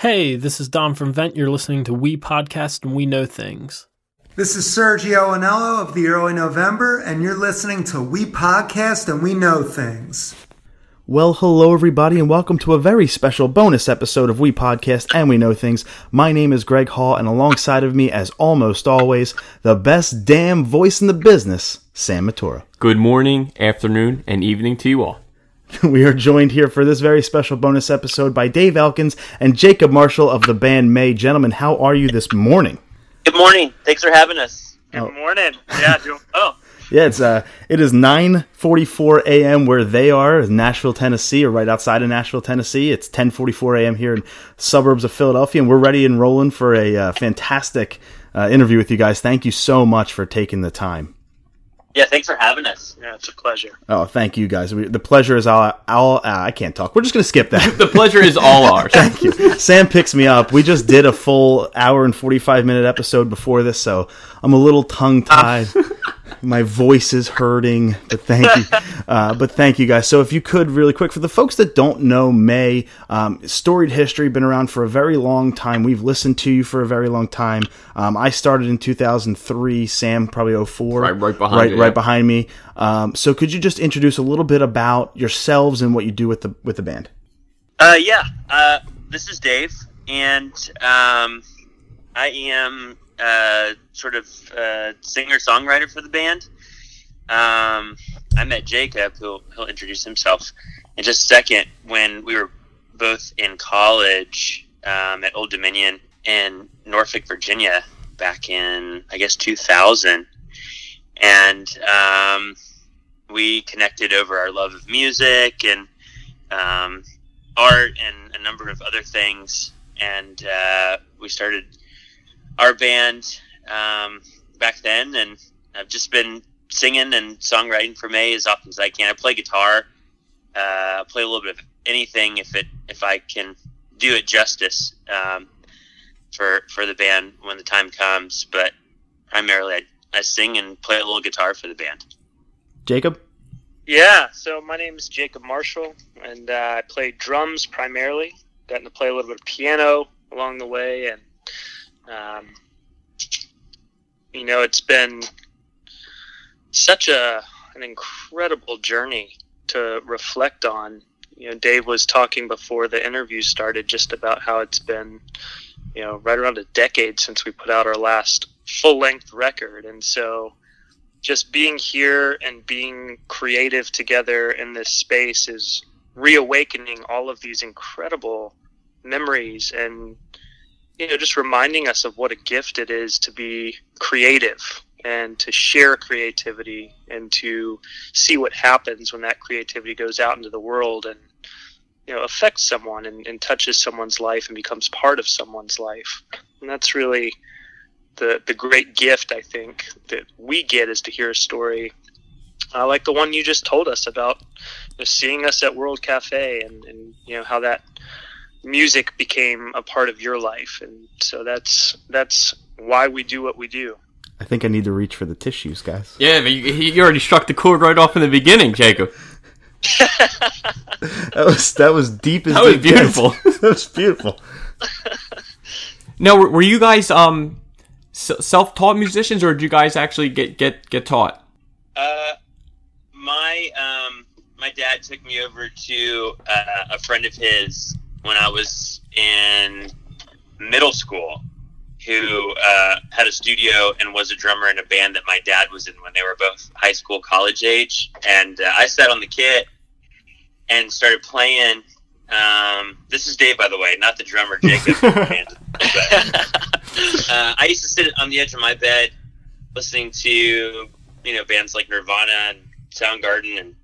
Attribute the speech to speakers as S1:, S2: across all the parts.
S1: Hey, this is Dom from Vent. You're listening to We Podcast and We Know Things.
S2: This is Sergio Anello of the Early November, and you're listening to We Podcast and We Know Things.
S3: Well, hello everybody, and welcome to a very special bonus episode of We Podcast and We Know Things. My name is Greg Hall, and alongside of me, as almost always, the best damn voice in the business, Sam Matura.
S4: Good morning, afternoon, and evening to you all.
S3: We are joined here for this very special bonus episode by Dave Elkins and Jacob Marshall of the band Mae. Gentlemen, how are you this morning?
S5: Good morning. Thanks for having us.
S6: Good
S3: Oh.
S6: morning. Yeah, doing oh.
S3: Yeah, it's uh, it is nine forty four a.m. where they are, in Nashville, Tennessee, or right outside of Nashville, Tennessee. It's ten forty four a.m. here in suburbs of Philadelphia, and we're ready and rolling for a uh, fantastic uh, interview with you guys. Thank you so much for taking the time.
S5: Yeah, thanks for having us.
S6: Yeah, it's a pleasure.
S3: Oh, thank you guys. We, the pleasure is all. all uh, I can't talk. We're just gonna skip that.
S4: The pleasure is all ours.
S3: Thank you. Sam picks me up. We just did a full hour and 45 minute episode before this, so I'm a little tongue tied. My voice is hurting, but thank you. Uh, but thank you guys. So, if you could, really quick, for the folks that don't know Mae, um, storied history, been around for a very long time. We've listened to you for a very long time. Um, I started in 2003. Sam probably 04.
S4: Right- right behind
S3: right,
S4: you,
S3: right
S4: yeah.
S3: behind me. Um, so, could you just introduce a little bit about yourselves and what you do with the with the band?
S5: Uh, yeah, uh, this is Dave, and um, I am uh, sort of uh, singer songwriter for the band. Um, I met Jacob, who'll he'll introduce himself in just a second. When we were both in college um, at Old Dominion in Norfolk, Virginia, back in I guess 2000, and um, we connected over our love of music and um, art and a number of other things. And uh, we started our band um, back then, and I've just been singing and songwriting for Mae as often as I can. I play guitar, uh, play a little bit of anything if it if I can do it justice um, for for the band when the time comes. But primarily, I, I sing and play a little guitar for the band.
S3: Jacob?
S6: Yeah, so my name is Jacob Marshall, and uh, I play drums primarily. Gotten to play a little bit of piano along the way, and um, you know, it's been such a an incredible journey to reflect on. You know, Dave was talking before the interview started just about how it's been, you know, right around a decade since we put out our last full length record, and so just being here and being creative together in this space is reawakening all of these incredible memories and you know just reminding us of what a gift it is to be creative and to share creativity and to see what happens when that creativity goes out into the world and you know affects someone and, and touches someone's life and becomes part of someone's life. And that's really the the great gift I think that we get is to hear a story uh, like the one you just told us about you know, seeing us at World Cafe and, and you know how that music became a part of your life and so that's that's why we do what we do.
S3: I think I need to reach for the tissues, guys.
S4: Yeah, but you, you already struck the chord right off in the beginning, Jacob.
S3: That was that was deep as
S4: That was beautiful.
S3: that was beautiful.
S4: Now, were, were you guys um self-taught musicians, or did you guys actually get get get taught?
S5: Uh, my um, my dad took me over to uh, a friend of his when I was in middle school, who uh, had a studio and was a drummer in a band that my dad was in when they were both high school, college age. And uh, I sat on the kit and started playing. Um, this is Dave, by the way, not the drummer, Jacob. Uh, I used to sit on the edge of my bed listening to you know bands like Nirvana and Soundgarden and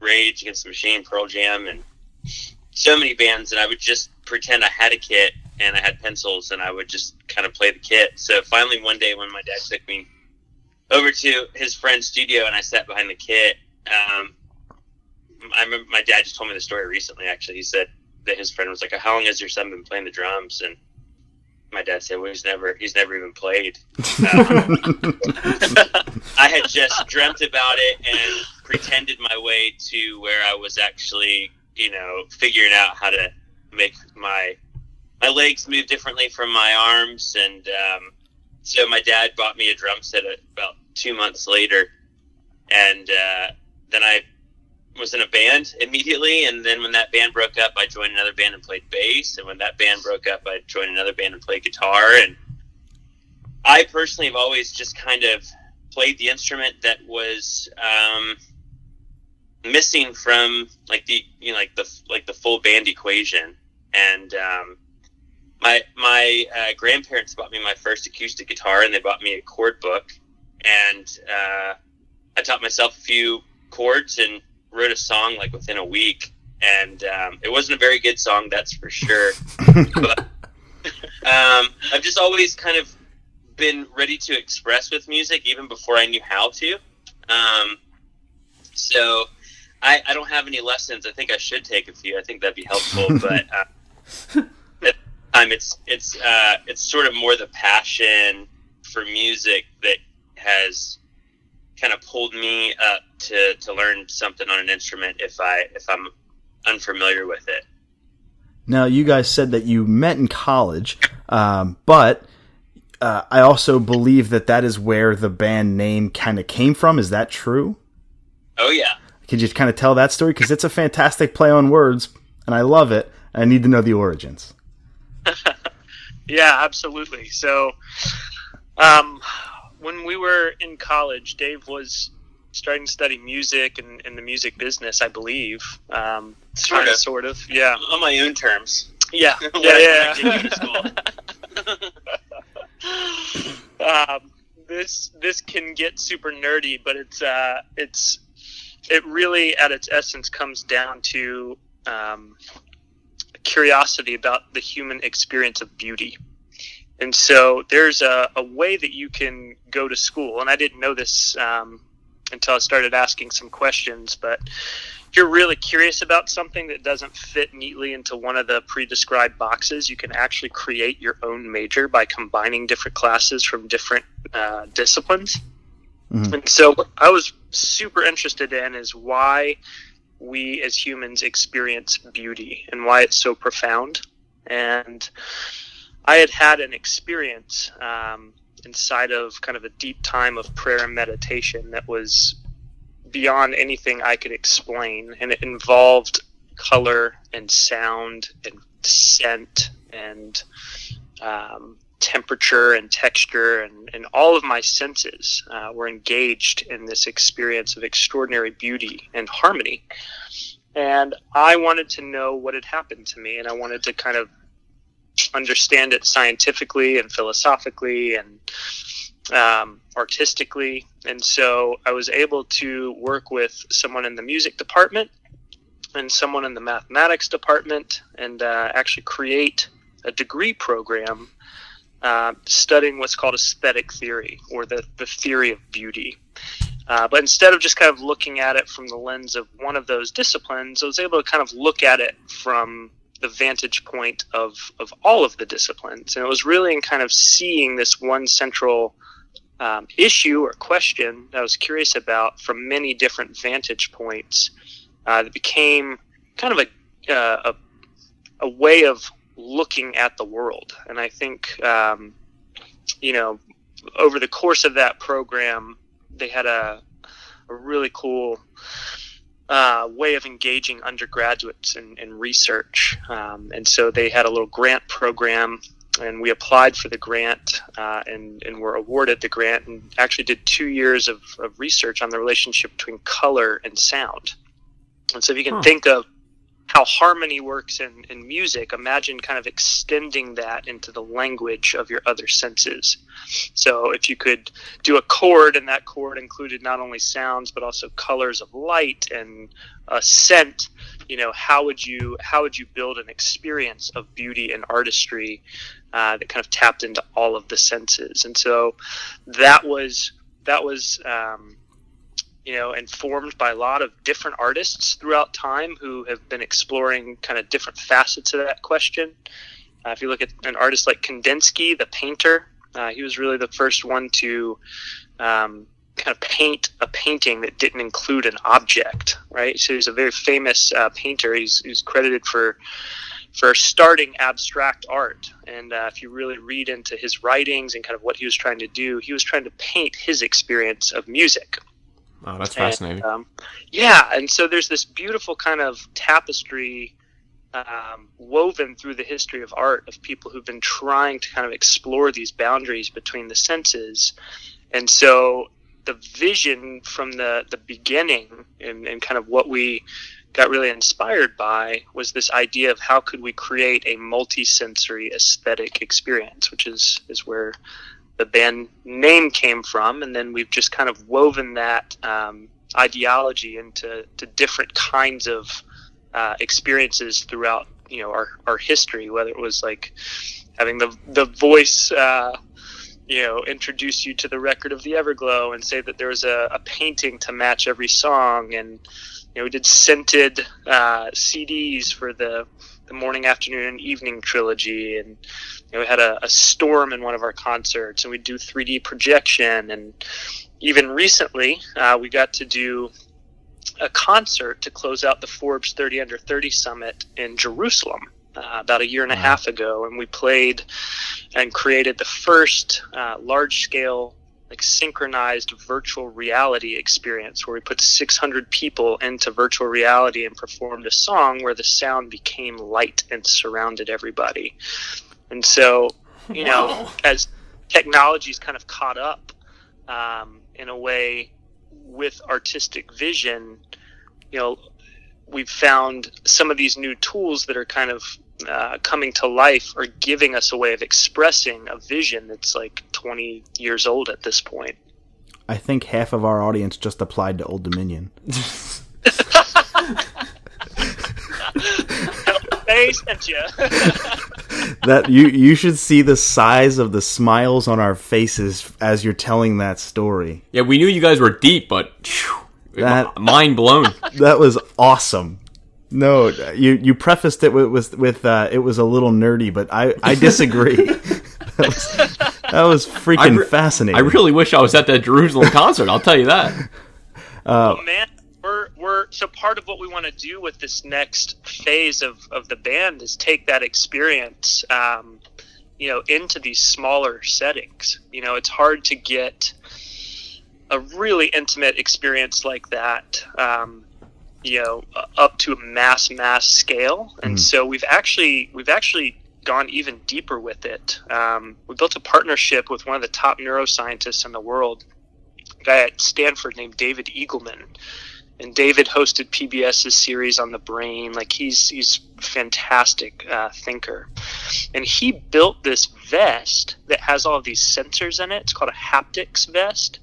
S5: Rage Against the Machine, Pearl Jam, and so many bands. And I would just pretend I had a kit and I had pencils, and I would just kind of play the kit. So finally, one day when my dad took me over to his friend's studio and I sat behind the kit, um, I remember my dad just told me the story recently. Actually, he said that his friend was like, "How long has your son been playing the drums?" And my dad said, "Well, he's never he's never even played." Um, I had just dreamt about it and pretended my way to where I was actually, you know, figuring out how to make my my legs move differently from my arms, and um, so my dad bought me a drum set about two months later, and uh, then I was in a band immediately, and then when that band broke up, I joined another band and played bass, and when that band broke up, I joined another band and played guitar, and I personally have always just kind of played the instrument that was um, missing from like the you know like the like the full band equation. And um, my my uh, grandparents bought me my first acoustic guitar and they bought me a chord book. And uh, I taught myself a few chords and wrote a song like within a week. And um, it wasn't a very good song that's for sure. But um, I've just always kind of been ready to express with music even before I knew how to. Um, so I, I don't have any lessons. I think I should take a few. I think that'd be helpful. but uh, at time, it's it's uh, it's sort of more the passion for music that has kind of pulled me up to, to learn something on an instrument if I if I'm unfamiliar with it.
S3: Now, you guys said that you met in college, um, but uh, I also believe that that is where the band name kind of came from. Is that true?
S5: Oh yeah,
S3: could you kind of tell that story? Because it's a fantastic play on words, and I love it. I need to know the origins.
S6: yeah, absolutely. So, um, when we were in college, Dave was starting to study music and in the music business, I believe. Um,
S5: sort of,
S6: sort of, yeah,
S5: on my own terms.
S6: Yeah, yeah, yeah. um, this this can get super nerdy, but it's uh, it's it really, at its essence, comes down to um, curiosity about the human experience of beauty. And so there's a, a, way that you can go to school, and I didn't know this um, until I started asking some questions, but if you're really curious about something that doesn't fit neatly into one of the pre-described boxes, you can actually create your own major by combining different classes from different uh, disciplines. Mm-hmm. And so I was super interested in is why we as humans experience beauty and why it's so profound. And I had had an experience um, inside of kind of a deep time of prayer and meditation that was beyond anything I could explain. And it involved color and sound and scent and um, temperature and texture and, and all of my senses uh, were engaged in this experience of extraordinary beauty and harmony. And I wanted to know what had happened to me, and I wanted to kind of understand it scientifically and philosophically and um, artistically. And so I was able to work with someone in the music department and someone in the mathematics department and uh, actually create a degree program uh, studying what's called aesthetic theory or the, the theory of beauty. Uh, but instead of just kind of looking at it from the lens of one of those disciplines, I was able to kind of look at it from the vantage point of, of all of the disciplines. And it was really in kind of seeing this one central um, issue or question that I was curious about from many different vantage points uh, that became kind of a, uh, a, a way of looking at the world. And I think, um, you know, over the course of that program, they had a, a really cool uh, way of engaging undergraduates in, in research. Um, and so they had a little grant program, and we applied for the grant uh, and, and were awarded the grant and actually did two years of, of research on the relationship between color and sound. And so if you can huh. think of how harmony works in, in music, imagine kind of extending that into the language of your other senses. So if you could do a chord and that chord included not only sounds but also colors of light and a scent, you know, how would you how would you build an experience of beauty and artistry uh, that kind of tapped into all of the senses? And so that was that was um, you know, informed by a lot of different artists throughout time who have been exploring kind of different facets of that question. Uh, if you look at an artist like Kandinsky, the painter, uh, he was really the first one to um, kind of paint a painting that didn't include an object, right? So he's a very famous uh, painter. He's, he's credited for for starting abstract art. And uh, if you really read into his writings and kind of what he was trying to do, he was trying to paint his experience of music.
S4: Oh, that's fascinating.
S6: And, um, yeah, and so there's this beautiful kind of tapestry um, woven through the history of art of people who've been trying to kind of explore these boundaries between the senses. And so the vision from the, the beginning and, and kind of what we got really inspired by was this idea of how could we create a multi-sensory aesthetic experience, which is, is where the band name came from. And then we've just kind of woven that um, ideology into to different kinds of uh, experiences throughout you know our, our history, whether it was like having the the voice uh, you know introduce you to the record of the Everglow and say that there was a, a painting to match every song, and you know we did scented uh, CDs for the the morning, afternoon, and evening trilogy, and you know, we had a, a storm in one of our concerts, and we do 3D projection, and even recently uh, we got to do a concert to close out the Forbes 30 Under 30 Summit in Jerusalem uh, about a year and a half ago, and we played and created the first uh, large scale like synchronized virtual reality experience where we put 600 people into virtual reality and performed a song where the sound became light and surrounded everybody. And so, you know, wow. as technology's kind of caught up um, in a way with artistic vision, you know, we've found some of these new tools that are kind of uh, coming to life or giving us a way of expressing a vision that's like 20 years old at this point.
S3: I think half of our audience just applied to Old Dominion.
S6: they sent you.
S3: that you you should see the size of the smiles on our faces as you're telling that story.
S4: Yeah, we knew you guys were deep, but that mind blown.
S3: That was awesome. No, you you prefaced it with with, with uh, it was a little nerdy, but I I disagree. that, was, that was freaking re- fascinating.
S4: I really wish I was at that Jerusalem concert. I'll tell you that.
S6: Uh, oh, man, we're we're so part of what we want to do with this next phase of of the band is take that experience, um, you know, into these smaller settings. You know, it's hard to get a really intimate experience like that. Um, you know, up to a mass mass scale, and mm. so we've actually we've actually gone even deeper with it. Um, we built a partnership with one of the top neuroscientists in the world, a guy at Stanford named David Eagleman, and David hosted PBS's series on the brain. Like he's he's fantastic uh, thinker, and he built this vest that has all of these sensors in it. It's called a haptics vest.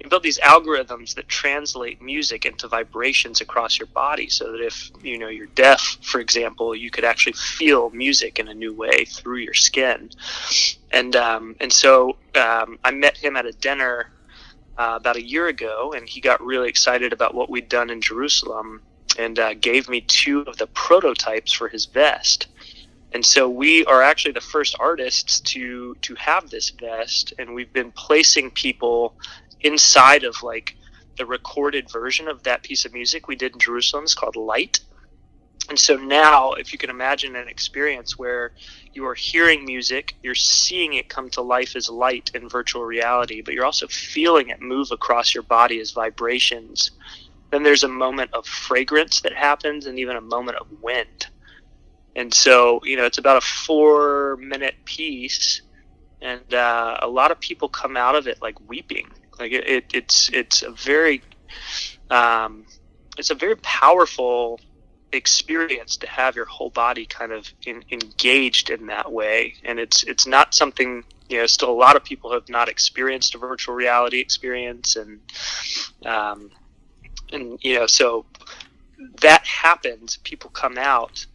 S6: He built these algorithms that translate music into vibrations across your body, so that if you know you're deaf, for example, you could actually feel music in a new way through your skin. And um, and so um, I met him at a dinner uh, about a year ago, and he got really excited about what we'd done in Jerusalem and uh, gave me two of the prototypes for his vest. And so we are actually the first artists to to have this vest, and we've been placing people inside of like the recorded version of that piece of music we did in Jerusalem. It's called Light. And so now, if you can imagine an experience where you are hearing music, you're seeing it come to life as light in virtual reality, but you're also feeling it move across your body as vibrations. Then there's a moment of fragrance that happens and even a moment of wind. And so, you know, it's about a four minute piece, and uh, a lot of people come out of it like weeping. Like it, it it's it's a very um, it's a very powerful experience to have your whole body kind of in, engaged in that way. And it's it's not something you know still a lot of people have not experienced a virtual reality experience. And um, and you know so that happens. People come out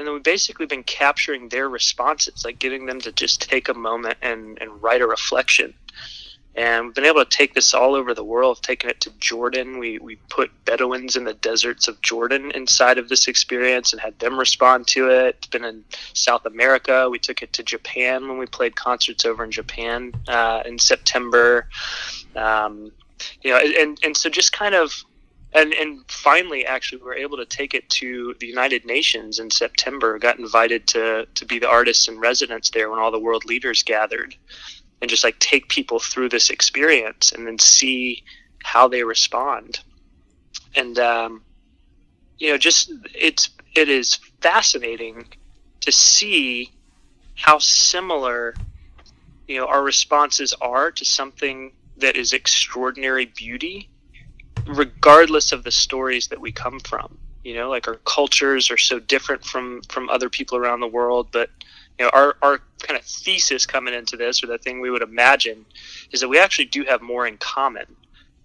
S6: and then we've basically been capturing their responses like getting them to just take a moment and, and write a reflection and we've been able to take this all over the world, taken it to Jordan. We, we put Bedouins in the deserts of Jordan inside of this experience and had them respond to it. It's been in South America. We took it to Japan when we played concerts over in Japan uh, in September. Um, you know, and, and so just kind of and and finally, actually, we were able to take it to the United Nations in September. Got invited to to be the artists in residence there when all the world leaders gathered, and just like take people through this experience and then see how they respond. And um, you know, just it's it is fascinating to see how similar you know our responses are to something that is extraordinary beauty regardless of the stories that we come from you know like our cultures are so different from from other people around the world but you know our our kind of thesis coming into this or the thing we would imagine is that we actually do have more in common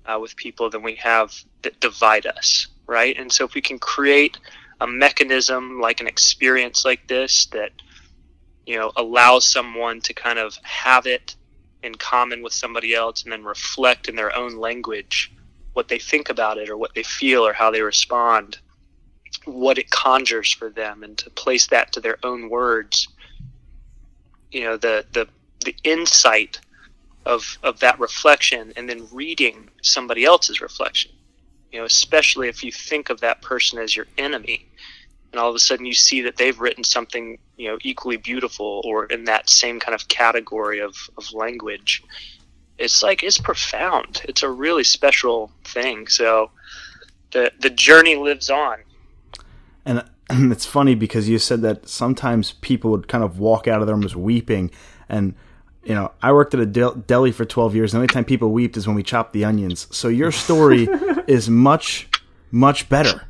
S6: uh, with people than we have that divide us right? And so if we can create a mechanism like an experience like this that you know allows someone to kind of have it in common with somebody else and then reflect in their own language what they think about it or what they feel or how they respond what it conjures for them and to place that to their own words you know the the the insight of of that reflection and then reading somebody else's reflection. You know especially if you think of that person as your enemy and all of a sudden you see that they've written something you know equally beautiful or in that same kind of category of, of language it's like it's profound. It's a really special thing. So the the journey lives on.
S3: And it's funny because you said that sometimes people would kind of walk out of their rooms weeping and you know i worked at a deli for 12 years and the only time people wept is when we chopped the onions so your story is much much better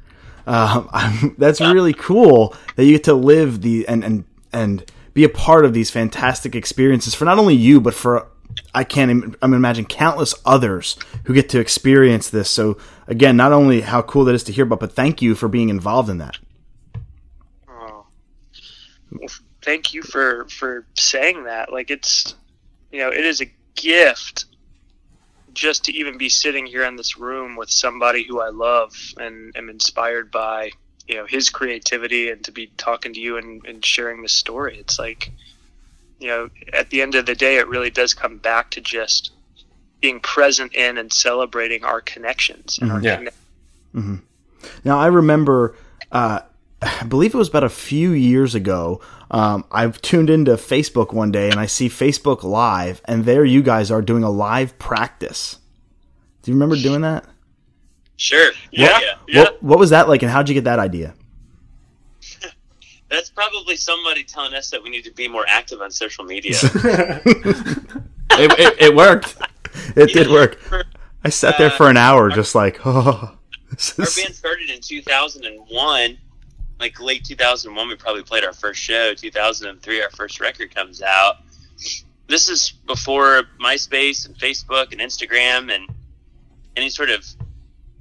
S3: um, that's really cool that you get to live the and and and be a part of these fantastic experiences for not only you but for I can't I'm imagine countless others who get to experience this. So again, not only how cool that is to hear about, but thank you for being involved in that.
S6: Well, thank you for for saying that. Like it's you know it is a gift just to even be sitting here in this room with somebody who I love and am inspired by, you know, his creativity and to be talking to you and, and sharing this story. It's like, you know, at the end of the day, it really does come back to just being present in and celebrating our connections and
S4: mm-hmm.
S6: our
S4: yeah.
S6: Conne-
S3: mm-hmm. Now, I remember, uh, I believe it was about a few years ago. Um, I've tuned into Facebook one day and I see Facebook Live, and there you guys are doing a live practice. Do you remember doing that?
S5: Sure.
S6: Yeah.
S5: What, yeah. yeah.
S3: What, what was that like, and how'd you get that idea?
S5: That's probably somebody telling us that we need to be more active on social media.
S4: it, it, it, worked.
S3: It did work. I sat there for an hour, just like, oh.
S5: Our band started in 2001 like late 2001 we probably played our first show. 2003 our first record comes out. This is before myspace and facebook and instagram and any sort of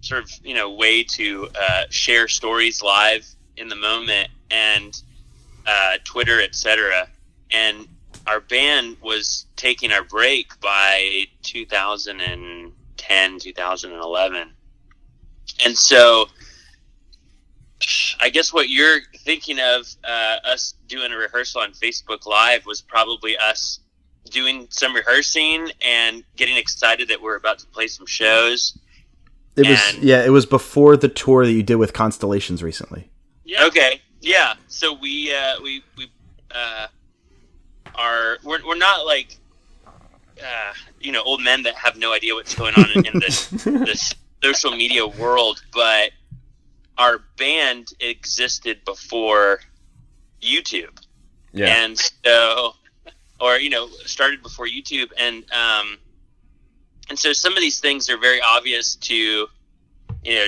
S5: sort of you know way to uh, share stories live in the moment and uh, twitter etc and our band was taking our break by 2010 2011 and so I guess what you're thinking of uh, us doing a rehearsal on Facebook Live was probably us doing some rehearsing and getting excited that we're about to play some shows.
S3: It was yeah, it was before the tour that you did with Constellations recently.
S5: Yeah. Okay. Yeah. So we uh, we we uh, are we're we're not like uh, you know old men that have no idea what's going on in, in this this social media world, but our band existed before YouTube.
S4: Yeah.
S5: And so, or, you know, started before YouTube. And, um, and so some of these things are very obvious to, you know,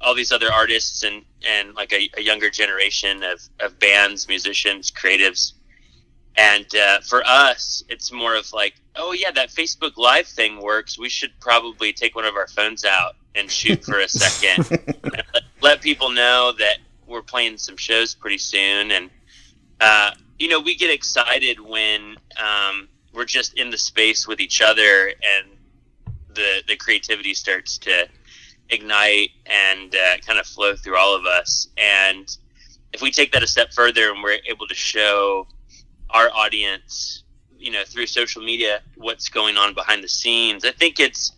S5: all these other artists and, and like a, a younger generation of, of bands, musicians, creatives. And uh, for us, it's more of like, oh yeah, that Facebook Live thing works. We should probably take one of our phones out and shoot for a second. let, let, people know that we're playing some shows pretty soon, and uh, you know, we get excited when um, we're just in the space with each other, and the the creativity starts to ignite and uh, kind of flow through all of us. And if we take that a step further, and we're able to show our audience, you know, through social media, what's going on behind the scenes, I think it's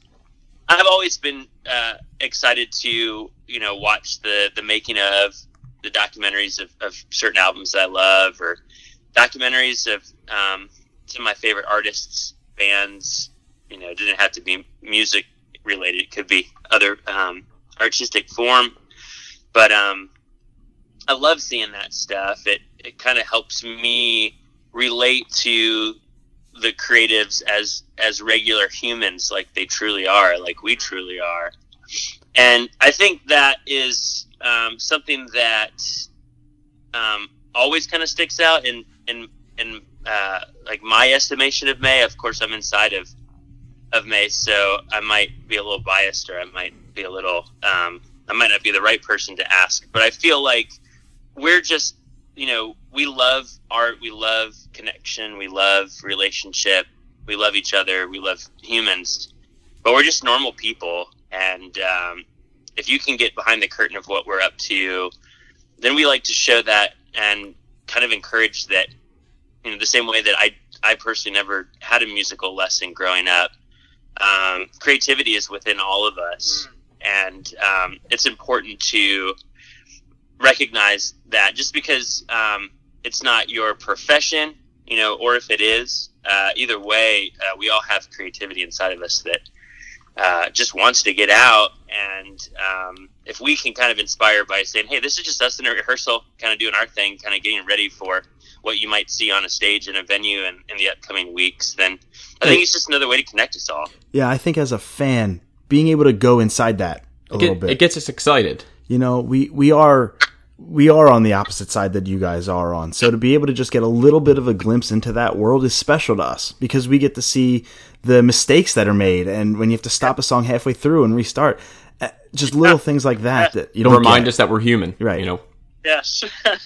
S5: I've always been uh, excited to you know watch the the making of the documentaries of, of certain albums that I love or documentaries of um, some of my favorite artists, bands. You know, it didn't have to be music related; it could be other um, artistic form. But um, I love seeing that stuff. It it kind of helps me relate to the creatives as as regular humans like they truly are like we truly are. And i think that is um, something that um, always kind of sticks out in in in uh, like my estimation of Mae. Of course i'm inside of of Mae so i might be a little biased or i might be a little um, i might not be the right person to ask but i feel like we're just you know we love art we love connection we love relationship we love each other we love humans but we're just normal people. And um, if you can get behind the curtain of what we're up to then we like to show that and kind of encourage that you know the same way that i i personally never had a musical lesson growing up. Um, creativity is within all of us. And um, it's important to recognize that just because um, it's not your profession, you know, or if it is, uh, either way, uh, we all have creativity inside of us that uh, just wants to get out. And um, if we can kind of inspire by saying, hey, this is just us in a rehearsal, kind of doing our thing, kind of getting ready for what you might see on a stage in a venue in, in the upcoming weeks, then I think it's just another way to connect us all.
S3: Yeah, I think as a fan, being able to go inside that a
S4: It,
S3: little
S4: get-
S3: bit.
S4: it gets us excited.
S3: you know we we are we are on the opposite side that you guys are on so to be able to just get a little bit of a glimpse into that world is special to us because we get to see the mistakes that are made and when you have to stop a song halfway through and restart uh, just little things like that that you don't
S4: Remind
S3: get.
S4: us that we're human.
S3: Right.
S4: You know.
S6: Yes.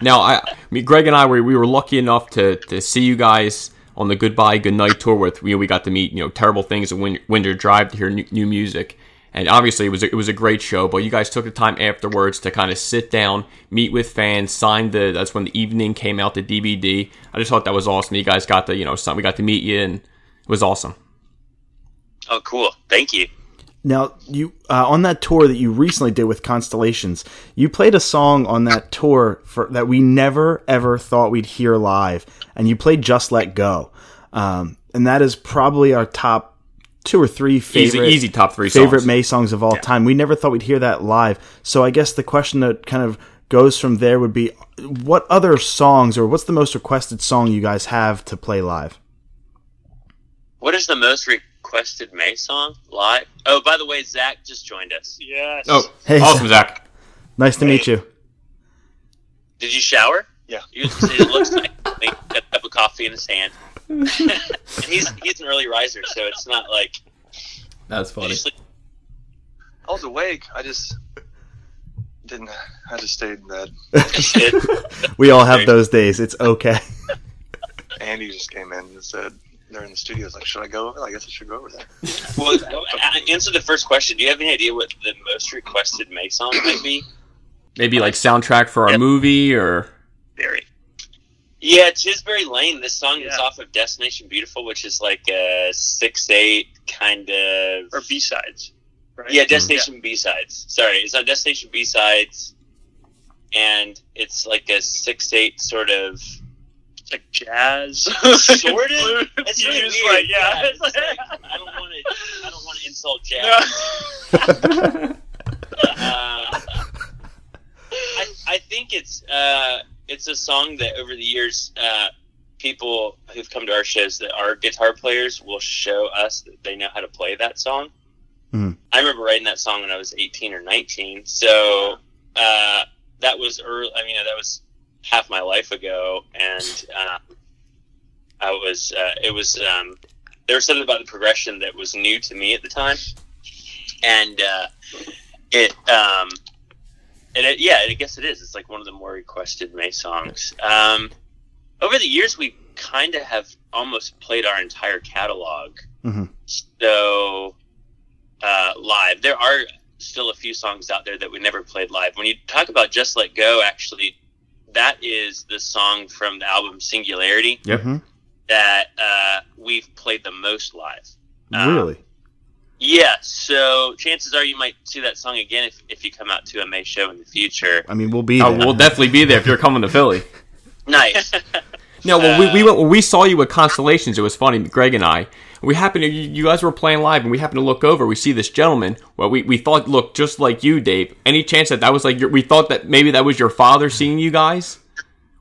S4: Now, I, I mean, Greg and I were we were lucky enough to, to see you guys on the Goodbye Goodnight tour with you know, we got to meet you know terrible things at Win- Windsor Drive to hear new, new music, and obviously it was a, it was a great show. But you guys took the time afterwards to kind of sit down, meet with fans, sign the that's when the evening came out the DVD. I just thought that was awesome. You guys got the you know some we got to meet you and it was awesome.
S5: Oh, cool. Thank you.
S3: Now, you uh, on that tour that you recently did with Constellations, you played a song on that tour for that we never ever thought we'd hear live, and you played "Just Let Go," um, and that is probably our top two or three favorite
S4: easy top three
S3: favorite
S4: songs.
S3: Mae songs of all time. We never thought we'd hear that live. So I guess the question that kind of goes from there would be, what other songs or what's the most requested song you guys have to play live?
S5: What is the most requested Mae song live? Oh, by the way, Zach just joined us.
S6: yes.
S4: Oh,
S3: Hey,
S4: awesome, Zach.
S3: Nice to meet you.
S5: Did you shower?
S7: Yeah.
S5: You, it looks like he got a cup of coffee in his hand. and he's he's an early riser, so it's not like
S4: That's funny.
S5: he's like,
S7: I was awake. I just didn't. I just stayed in bed.
S3: We all have those days. It's okay.
S7: Andy just came in and said they're in the studio. I was like, should I go over? I guess I should go over there.
S5: well, answer the first question. Do you have any idea what the most requested Mae song might be?
S4: Maybe like soundtrack for our
S5: Yep.
S4: movie or
S5: Barry. Yeah, Tisbury Lane. This song is off of Destination Beautiful, which is like a six eight kind of
S6: Or B sides. Right?
S5: Yeah, Destination B sides. Sorry, it's on Destination B sides, and it's like a six eight sort of.
S6: It's like jazz.
S5: Sort of. It's
S6: You
S5: really
S6: just
S5: weird.
S6: like, yeah.
S5: it's like, I don't want to. I don't want to insult jazz. Uh, I, I think it's uh, it's a song that over the years, uh, people who've come to our shows that are guitar players will show us that they know how to play that song.
S3: Mhm.
S5: I remember writing that song when I was 18 or 19, so uh, that was early. I mean, that was half my life ago, and um, I was uh, it was um, there was something about the progression that was new to me at the time, and uh, it um, and it, yeah, I guess it is. It's like one of the more requested Mae songs. Um, over the years, we kind of have almost played our entire catalog.
S3: Mhm.
S5: So uh, live, there are still a few songs out there that we never played live. When you talk about "Just Let Go," actually, that is the song from the album Singularity
S4: Yep.
S3: Mhm.
S5: that uh, we've played the most live. Um,
S3: Really?
S5: Yeah, so chances are you might see that song again if, if you come out to a Mae show in the future.
S3: I mean, we'll be
S4: Oh,
S3: there.
S4: we'll definitely be there if you're coming to Philly.
S5: Nice.
S4: No, well, we, we went, when we saw you at Constellations, it was funny. Greg and I, we happened to, you you guys were playing live, and we happened to look over. We see this gentleman. Well, we, we thought looked just like you, Dave. Any chance that that was like your, we thought that maybe that was your father seeing you guys?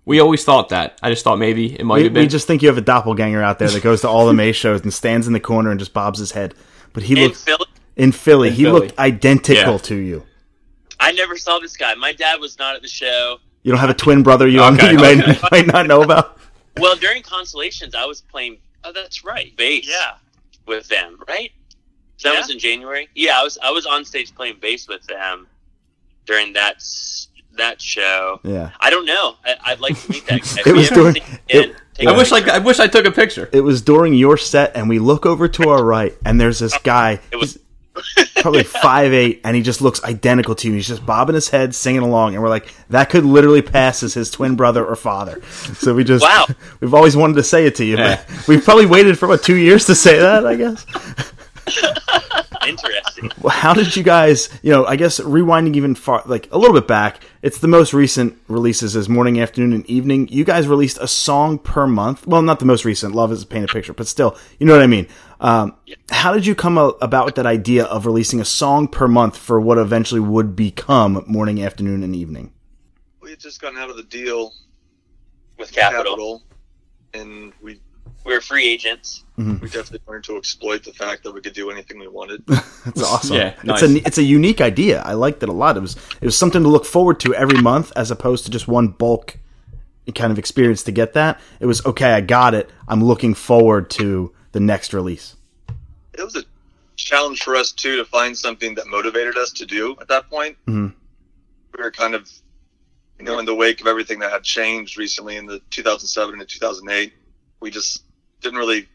S4: We always thought that. I just thought maybe it might
S3: we,
S4: have been.
S3: we just think you have a doppelganger out there that goes to all the Mae shows and stands in the corner and just bobs his head. But he
S5: in
S3: looked
S5: Philly,
S3: in Philly.
S4: In
S3: he
S4: Philly.
S3: looked identical
S4: Yeah.
S3: to you.
S5: I never saw this guy. My dad was not at the show.
S3: You don't have a twin brother you,
S4: Okay,
S3: you
S4: okay.
S3: might not know about.
S5: Well, during Constellations, I was playing. Oh, that's right, bass.
S6: Yeah.
S5: with them, right? So that
S6: Yeah.
S5: was in January. Yeah, I was I was on stage playing bass with them during that that show.
S3: Yeah.
S5: I don't know. I, I'd like to meet that guy.
S3: It was
S5: If
S3: during-
S5: see
S3: it-
S5: take
S4: I
S5: a
S4: wish I,
S5: picture.
S4: I wish I took a picture.
S3: It was during your set, and we look over to our right, and there's this guy.
S5: It was-
S3: probably five eight, and he just looks identical to you. He's just bobbing his head, singing along, and we're like, that could literally pass as his twin brother or father. So we just,
S5: Wow.
S3: we've always wanted to say it to you,
S4: Yeah.
S3: but we've probably waited for what two years to say that, I guess.
S5: Interesting.
S3: Well, how did you guys, you know, I guess rewinding even far, like a little bit back, it's the most recent releases is morning, afternoon, and evening. You guys released a song per month. Well, not the most recent. Love is a painted picture, but still, you know what I mean. Um, how did you come about with that idea of releasing a song per month for what eventually would become morning, afternoon, and evening?
S7: We had just gotten out of the deal
S5: With
S7: with
S5: Capitol,
S7: Capitol, and we
S5: we were free agents.
S7: we definitely learned to exploit the fact that we could do anything we wanted.
S3: That's awesome.
S4: Yeah,
S3: it's a it's a unique idea. I liked it a lot. It was it was something to look forward to every month, as opposed to just one bulk kind of experience to get that. It was okay. I got it. I'm looking forward to the next release.
S7: it was a challenge for us too to find something that motivated us to do at that point.
S3: Mhm.
S7: We were kind of, you know, in the wake of everything that had changed recently in the 2007 and 2008. We just didn't really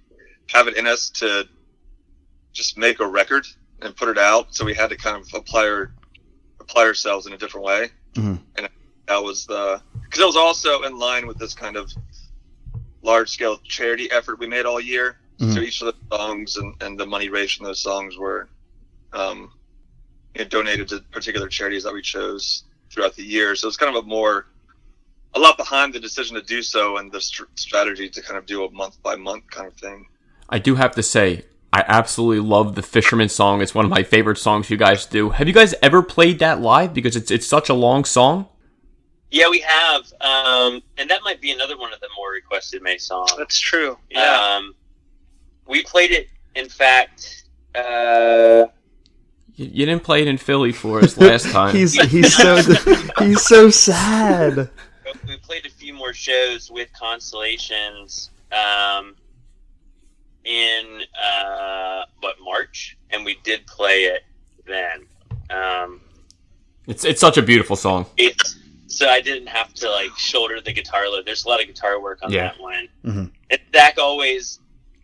S7: have it in us to just make a record and put it out. So we had to kind of apply our apply ourselves in a different way,
S3: Mhm.
S7: and that was the because it was also in line with this kind of large scale charity effort we made all year. So each of the songs and, and the money raised from those songs were um, you know, donated to particular charities that we chose throughout the year. So it's kind of a more a lot behind the decision to do so and the str- strategy to kind of do a month by month kind of thing.
S4: I do have to say, I absolutely love the Fisherman song. It's one of my favorite songs you guys do. Have you guys ever played that live? Because it's it's such a long song.
S5: Yeah, we have, um, and that might be another one of the more requested Mae songs.
S6: That's true. Yeah.
S5: Um, we played it, in fact. Uh,
S4: You, you didn't play it in Philly for us last time.
S3: He's he's so he's so sad.
S5: We played a few more shows with Constellations um, in uh, what March, and we did play it then. Um,
S4: it's it's such a beautiful song.
S5: it's so I didn't have to like shoulder the guitar load. There's a lot of guitar work on
S4: Yeah.
S5: that one.
S3: Mhm.
S5: And Zach always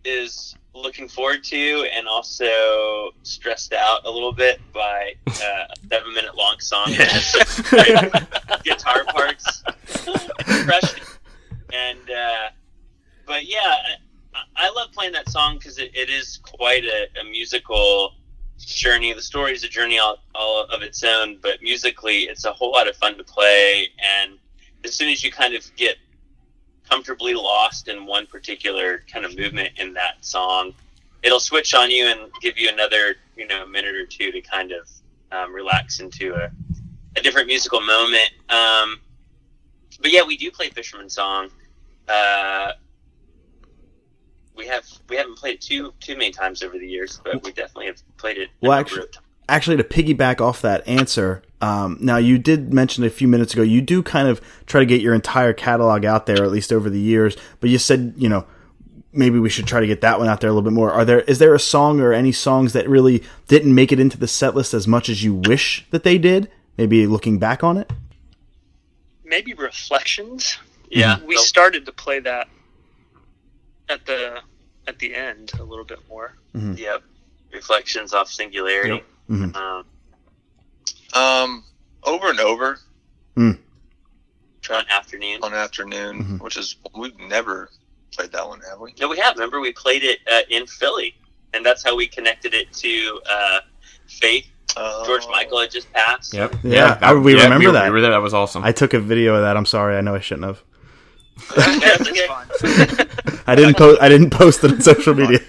S5: is looking forward to and also stressed out a little bit by uh, a seven minute long song. that has such great guitar parts. Crushed it. And uh, but yeah, I, I love playing that song because it, is quite a, a musical journey. The story is a journey all, all of its own, but musically, it's a whole lot of fun to play. And as soon as you kind of get comfortably lost in one particular kind of movement in that song, it'll switch on you and give you another, you know, minute or two to kind of um, relax into a, a different musical moment. Um, but yeah, we do play Fisherman Song. Uh, we have we haven't played it too too many times over the years, but we definitely have played it.
S3: Well, actually- Actually, to piggyback off that answer, um, now you did mention a few minutes ago you do kind of try to get your entire catalog out there, at least over the years. But you said you know maybe we should try to get that one out there a little bit more. Are there is there a song or any songs that really didn't make it into the set list as much as you wish that they did? Maybe looking back on it.
S6: Maybe Reflections.
S5: yeah,
S6: We
S5: so-
S6: started to play that at the at the end a little bit more.
S5: Yep. Reflections off Singularity.
S3: Mhm.
S5: Um,
S7: Um, over and over
S5: on afternoon.
S7: on afternoon, which is we've never played that one, have we?
S5: No, we have. Remember, we played it uh, in Philly, and that's how we connected it to uh, Faith. George
S7: Oh.
S5: Michael had just passed.
S4: Yep.
S3: Yeah, I- we remember
S4: we were,
S3: that.
S4: We were there. That was awesome.
S3: I took a video of that. I'm sorry. I know I shouldn't have.
S5: That's okay.
S6: fine.
S3: I didn't post. I didn't post it on social media.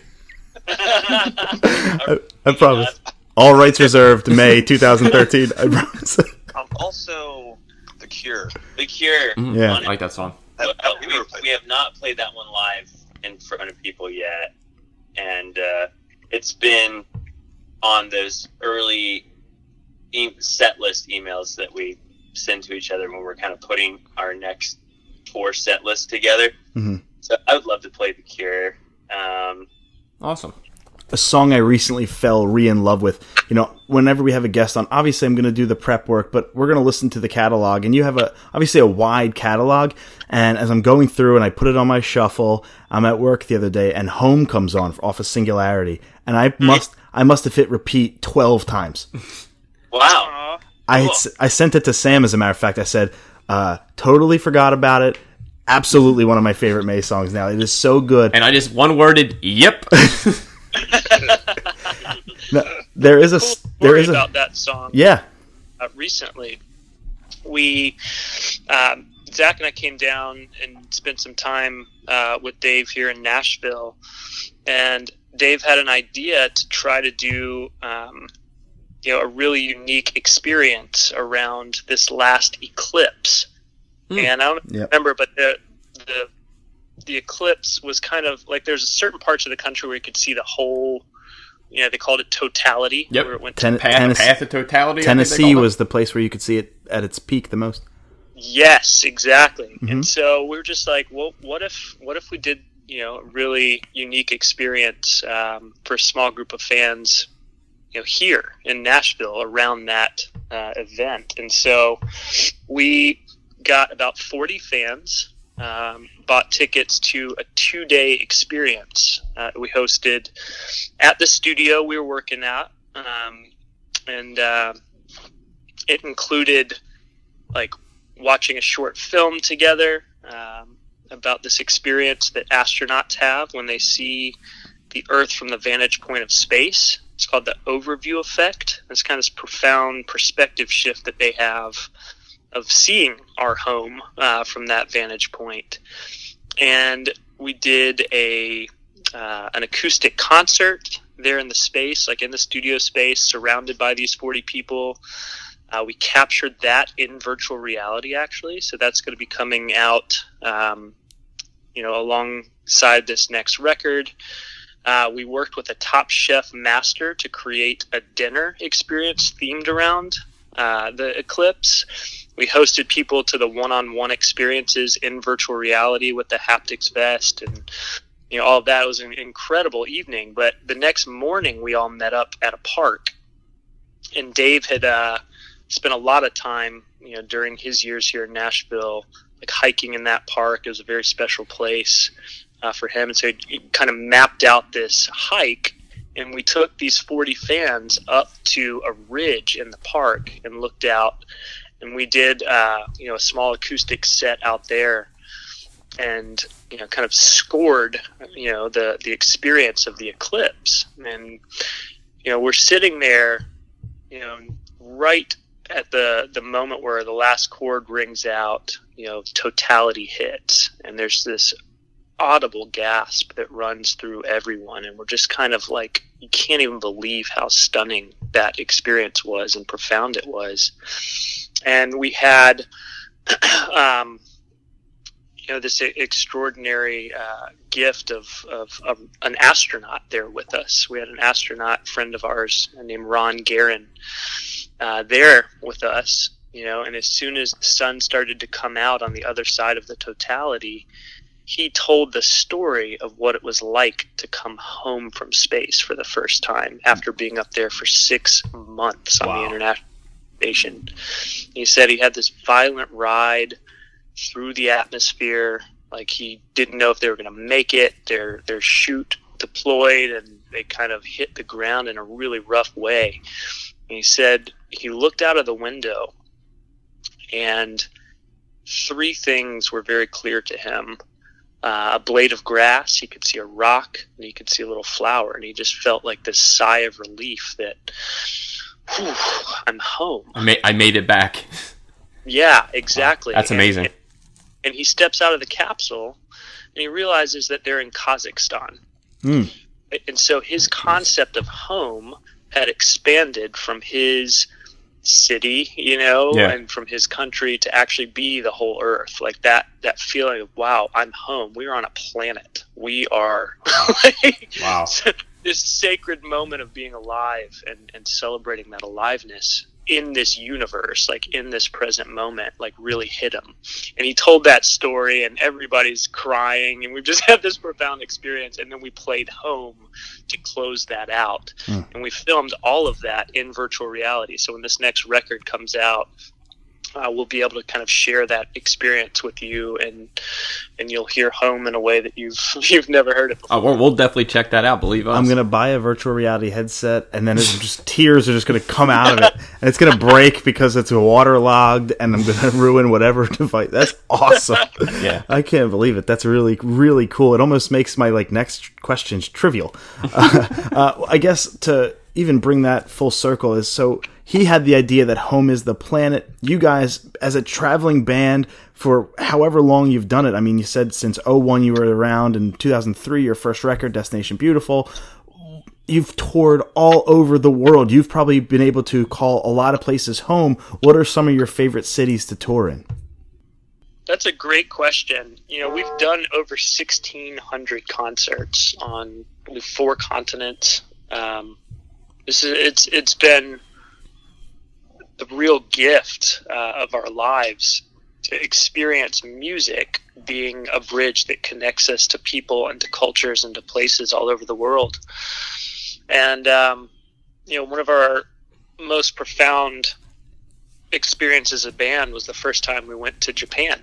S3: I, I promise. All rights reserved. May 2013. I promise.
S7: Um, also, The Cure.
S5: The Cure.
S4: Mhm.
S3: Yeah.
S4: I like that song.
S5: Uh, we,
S7: we never played
S5: we have not played that one live in front of people yet, and uh, it's been on those early e- set list emails that we send to each other when we're kind of putting our next tour set list together.
S3: Mhm.
S5: So I would love to play The Cure. Um,
S4: Awesome.
S3: a song I recently fell re in love with. You know, whenever we have a guest on, obviously I'm going to do the prep work, but we're going to listen to the catalog. And you have a obviously a wide catalog. And as I'm going through and I put it on my shuffle, I'm at work the other day and Home comes on off of Singularity, and I must I must have hit repeat 12 times.
S5: wow.
S6: Aw.
S3: I had, s- I sent it to Sam as a matter of fact. I said, uh, totally forgot about it. Absolutely one of my favorite Mae songs now. It is so good.
S4: And I just one worded, yep.
S3: No, there is a
S6: Cool
S3: s- there a
S6: about that song.
S3: yeah.
S6: uh, recently. We, um, Zach and I came down and spent some time uh, with Dave here in Nashville, and Dave had an idea to try to do, um, you know, a really unique experience around this last eclipse.
S4: Hmm.
S6: And I don't
S3: Yep.
S6: remember, but the the the eclipse was kind of like there's certain parts of the country where you could see the whole. You know, they called it totality.
S4: Yep.
S6: Where it went
S3: Ten-
S4: Path,
S3: Tennessee,
S4: path of totality. I think they
S3: Tennessee
S4: called it.
S3: was the place where you could see it at its peak the most.
S6: Yes, exactly.
S3: Mhm.
S6: And so we were just like, well, what if what if we did you know a really unique experience um, for a small group of fans, you know, here in Nashville around that uh, event. And so we got about forty fans. Um, bought tickets to a two-day experience uh, we hosted at the studio we were working at, um, and uh, it included like watching a short film together um, about this experience that astronauts have when they see the Earth from the vantage point of space. It's called the overview effect. It's kind of this profound perspective shift that they have of seeing our home uh, from that vantage point. And we did a uh, an acoustic concert there in the space, like in the studio space, surrounded by these 40 people. Uh, we captured that in virtual reality, actually. So that's going to be coming out, um, you know, alongside this next record. Uh, we worked with a Top Chef master to create a dinner experience themed around uh, the eclipse. We hosted people to the one-on-one experiences in virtual reality with the haptics vest and you know all of that. It was an incredible evening. But the next morning, we all met up at a park, and Dave had uh, spent a lot of time, you know, during his years here in Nashville, like hiking in that park. It was a very special place uh, for him, and so he, kind of mapped out this hike. And we took these 40 fans up to a ridge in the park and looked out. And we did, uh, you know, a small acoustic set out there, and you know, kind of scored, you know, the the experience of the eclipse. And you know, we're sitting there, you know, right at the the moment where the last chord rings out, you know, totality hits, and there's this audible gasp that runs through everyone, and we're just kind of like, you can't even believe how stunning that experience was and profound it was. And we had, um, you know, this extraordinary uh, gift of, of, of an astronaut there with us. We had an astronaut friend of ours named Ron Garan uh, there with us, you know, and as soon as the sun started to come out on the other side of the totality, he told the story of what it was like to come home from space for the first time after being up there for six months on
S4: Wow.
S6: the international station. He said he had this violent ride through the atmosphere, like he didn't know if they were going to make it. Their their chute deployed, and they kind of hit the ground in a really rough way. And he said he looked out of the window, and three things were very clear to him. uh, a blade of grass, he could see a rock, and he could see a little flower, and he just felt like this sigh of relief that whew, I'm home.
S4: I made I made it back.
S6: Yeah, exactly.
S4: That's amazing.
S6: And, and he steps out of the capsule, and he realizes that they're in Kazakhstan.
S3: Hmm.
S6: And so his concept of home had expanded from his city, you know,
S4: Yeah.
S6: and from his country to actually be the whole earth. Like that that feeling of wow, I'm home. We're on a planet. We are like,
S4: Wow.
S6: This sacred moment of being alive and, and celebrating that aliveness in this universe, like in this present moment, like really hit him. And he told that story, and everybody's crying, and we've just had this profound experience. And then we played home to close that out, hmm. and we filmed all of that in virtual reality. So when this next record comes out, uh, we'll be able to kind of share that experience with you, and and you'll hear home in a way that you've you've never heard it before.
S4: Oh, we'll, we'll definitely check that out. Believe us.
S3: I'm gonna buy a virtual reality headset, and then it's just tears are just gonna come out of it, and it's gonna break because it's waterlogged, and I'm gonna ruin whatever device. That's awesome.
S4: Yeah.
S3: I can't believe it. That's really really cool. It almost makes my like next questions trivial. Uh, uh, I guess to even bring that full circle is so he had the idea that home is the planet. You guys, as a traveling band, for however long you've done it. I mean, you said since 01 you were around, in 2003 your first record, Destination Beautiful you've toured all over the world. You've probably been able to call a lot of places home. What are some of your favorite cities to tour in?
S6: That's a great question. You know, we've done over 1,600 concerts on four continents. Um, this is it's it's been the real gift uh, of our lives to experience music being a bridge that connects us to people and to cultures and to places all over the world. And um, you know, one of our most profound experiences as a band was the first time we went to Japan.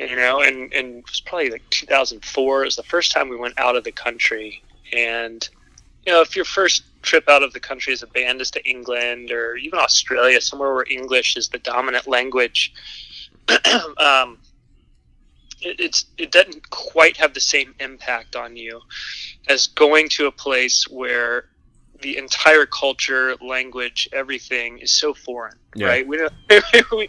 S6: You know, and, and it was probably like 2004. It was the first time we went out of the country. And, you know, if your first trip out of the country as a band is to England or even Australia, somewhere where English is the dominant language, um, it, it's it doesn't quite have the same impact on you as going to a place where the entire culture, language, everything is so foreign,
S4: Yeah.
S6: right? We don't, we,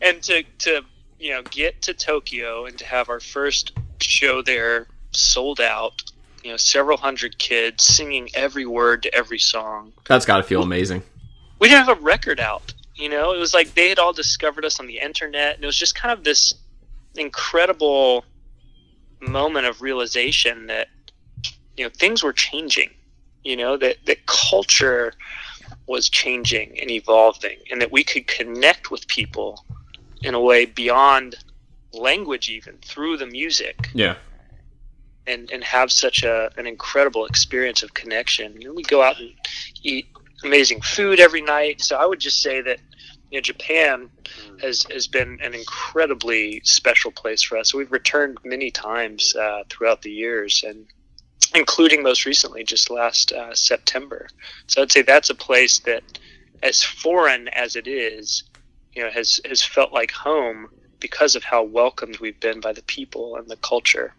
S6: and to to you know get to Tokyo and to have our first show there sold out. You know, several hundred kids singing every word to every song
S4: That's got to feel amazing.
S6: we didn't have a record out. You know, it was like they had all discovered us on the internet, and it was just kind of this incredible moment of realization that you know things were changing. You know that that culture was changing and evolving, and that we could connect with people in a way beyond language, even through the music
S4: Yeah.
S6: And and have such a an incredible experience of connection. You know, we go out and eat amazing food every night. So I would just say that you know Japan has has been an incredibly special place for us. We've returned many times uh, throughout the years, and including most recently, just last uh, September. So I'd say that's a place that, as foreign as it is, you know, has has felt like home because of how welcomed we've been by the people and the culture.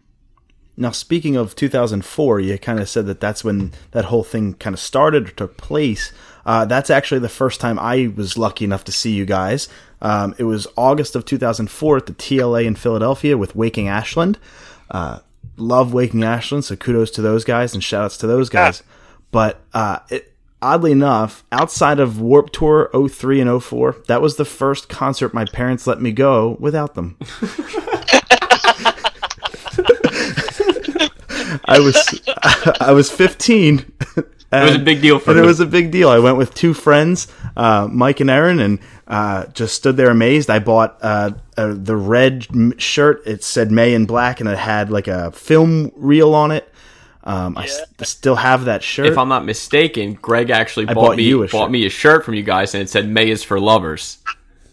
S3: Now, speaking of 2004, you kind of said that that's when that whole thing kind of started or took place. Uh, that's actually the first time I was lucky enough to see you guys. Um, it was August of 2004 at the TLA in Philadelphia with Waking Ashland. Uh, love Waking Ashland, so kudos to those guys and shout outs to those guys. But uh, it, oddly enough, outside of Warp Tour 03 and 04, that was the first concert my parents let me go without them. I was I was 15.
S4: It was a big deal for
S3: and
S4: me.
S3: it was a big deal. I went with two friends, uh, Mike and Aaron, and uh, just stood there amazed. I bought uh, uh, the red m- shirt. It said Mae in black, and it had like a film reel on it. Um, I s- still have that shirt.
S4: if I'm not mistaken, Greg actually bought,
S3: bought
S4: me
S3: you a
S4: bought
S3: shirt.
S4: me a shirt from you guys, and it said "Mae is for lovers"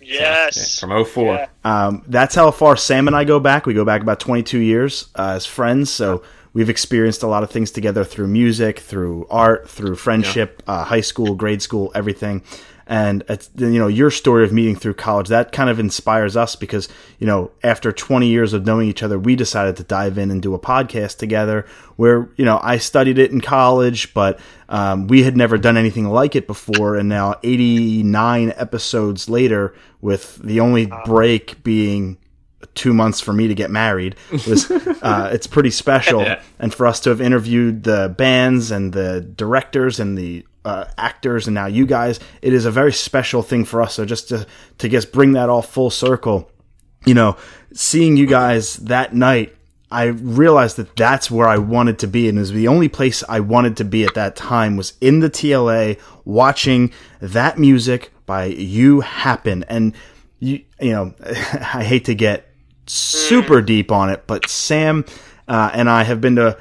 S6: Yes.
S4: from 04.
S6: Yeah.
S3: Um, that's how far Sam and I go back. We go back about 22 years uh, as friends. So we've experienced a lot of things together through music, through art, through friendship, uh, high school, grade school, everything. and it's you know your story of meeting through college that kind of inspires us because you know after 20 years of knowing each other we decided to dive in and do a podcast together where you know i studied it in college but um, we had never done anything like it before. And now 89 episodes later with the only break being two months for me to get married was uh, it's pretty special
S4: Yeah.
S3: and for us to have interviewed the bands and the directors and the uh, actors and now you guys it is a very special thing for us so just to to just bring that all full circle you know seeing you guys that night I realized that that's where I wanted to be, and it was the only place I wanted to be at that time was in the TLA, watching that music by you happen. And you, you know, I hate to get super deep on it, but Sam uh, and I have been to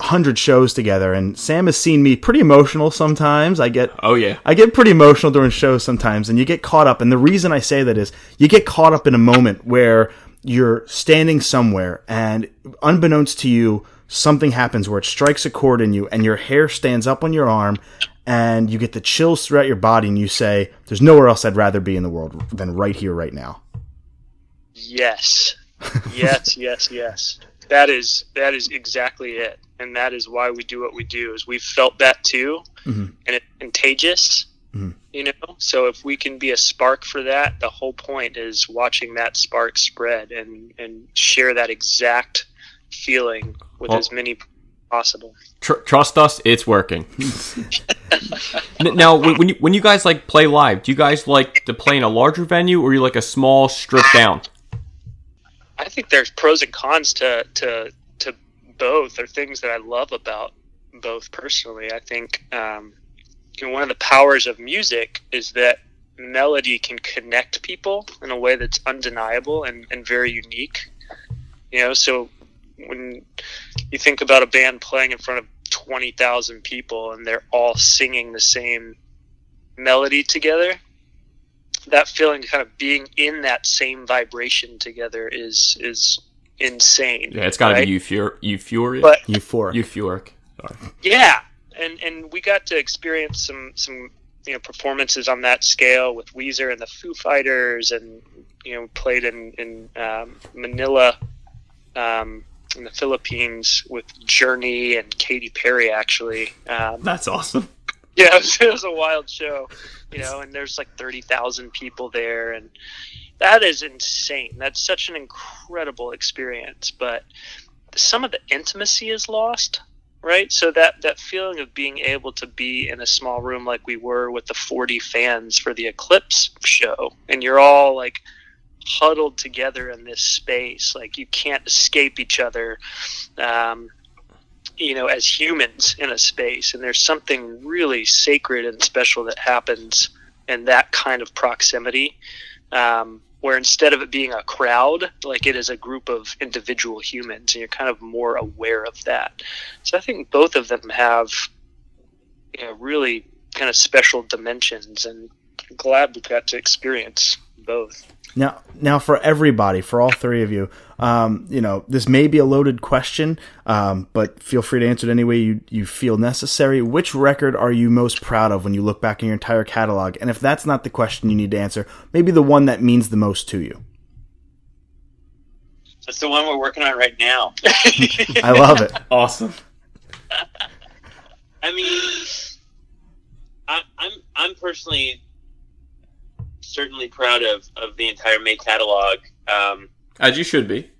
S3: hundred shows together, and Sam has seen me pretty emotional sometimes. I get
S4: Oh yeah.
S3: I get pretty emotional during shows sometimes, and you get caught up. And the reason I say that is you get caught up in a moment where you're standing somewhere, and unbeknownst to you, something happens where it strikes a chord in you, and your hair stands up on your arm, and you get the chills throughout your body, and you say, "There's nowhere else I'd rather be in the world than right here, right now."
S6: Yes, yes, yes, yes. That is that is exactly it, and that is why we do what we do. Is we felt that too,
S3: Mhm.
S6: and it's contagious.
S3: Mhm.
S6: You know, so if we can be a spark for that, the whole point is watching that spark spread and and share that exact feeling with
S4: Well-
S6: as many possible.
S4: Tr- trust us, it's working. Now, when when you when you guys like play live, do you guys like to play in a larger venue, or you like a small, stripped down?
S6: I think there's pros and cons to to to both. Or things that I love about both personally. I think um, you know, one of the powers of music is that melody can connect people in a way that's undeniable and, and very unique. You know, so when you think about a band playing in front of twenty thousand people and they're all singing the same melody together, that feeling kind of being in that same vibration together is is insane.
S4: Yeah, it's got to
S6: right?
S4: be euphor- euphoric.
S6: But
S3: Euphoric.
S4: euphoric. Sorry.
S6: yeah, and and we got to experience some some you know performances on that scale with Weezer and the Foo Fighters, and you know played in in um, Manila. Um, in the Philippines with Journey and Katy Perry, actually, um,
S4: That's awesome.
S6: yeah, it was, it was a wild show, you know, and there's like 30,000 people there. And that is insane. That's such an incredible experience. But some of the intimacy is lost, right? So that, that feeling of being able to be in a small room like we were with the 40 fans for the Eclipse show, and you're all like huddled together in this space, like you can't escape each other. Um, you know, as humans in a space. And there's something really sacred and special that happens in that kind of proximity, um, where instead of it being a crowd, like it is a group of individual humans, and you're kind of more aware of that. So I think both of them have, you know, really kind of special dimensions, and I'm glad we got to experience both.
S3: Now, now for everybody, for all three of you, um, you know, this may be a loaded question, um, but feel free to answer it any way you, you feel necessary. Which record are you most proud of when you look back in your entire catalog? And if that's not the question you need to answer, maybe the one that means the most to you.
S5: That's the one we're working on right now.
S3: I love it.
S4: Awesome.
S5: I mean, I, I'm I'm personally certainly proud of, of the entire Mae catalog. Um,
S4: As you should be.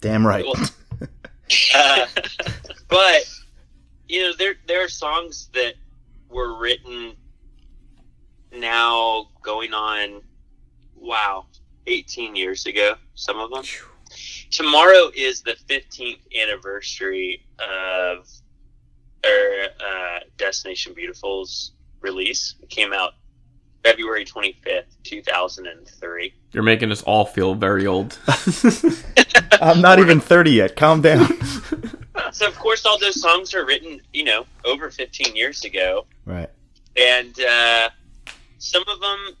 S3: Damn right.
S5: well, uh, but you know, there there are songs that were written now going on, wow, 18 years ago. Some of them. Tomorrow is the 15th anniversary of or uh, Destination Beautiful's release. It came out February 25th, 2003.
S4: You're making us all feel very old.
S3: I'm not even 30 yet. Calm down.
S5: So, of course, all those songs are written, you know, over 15 years ago.
S3: right.
S5: And uh, some of them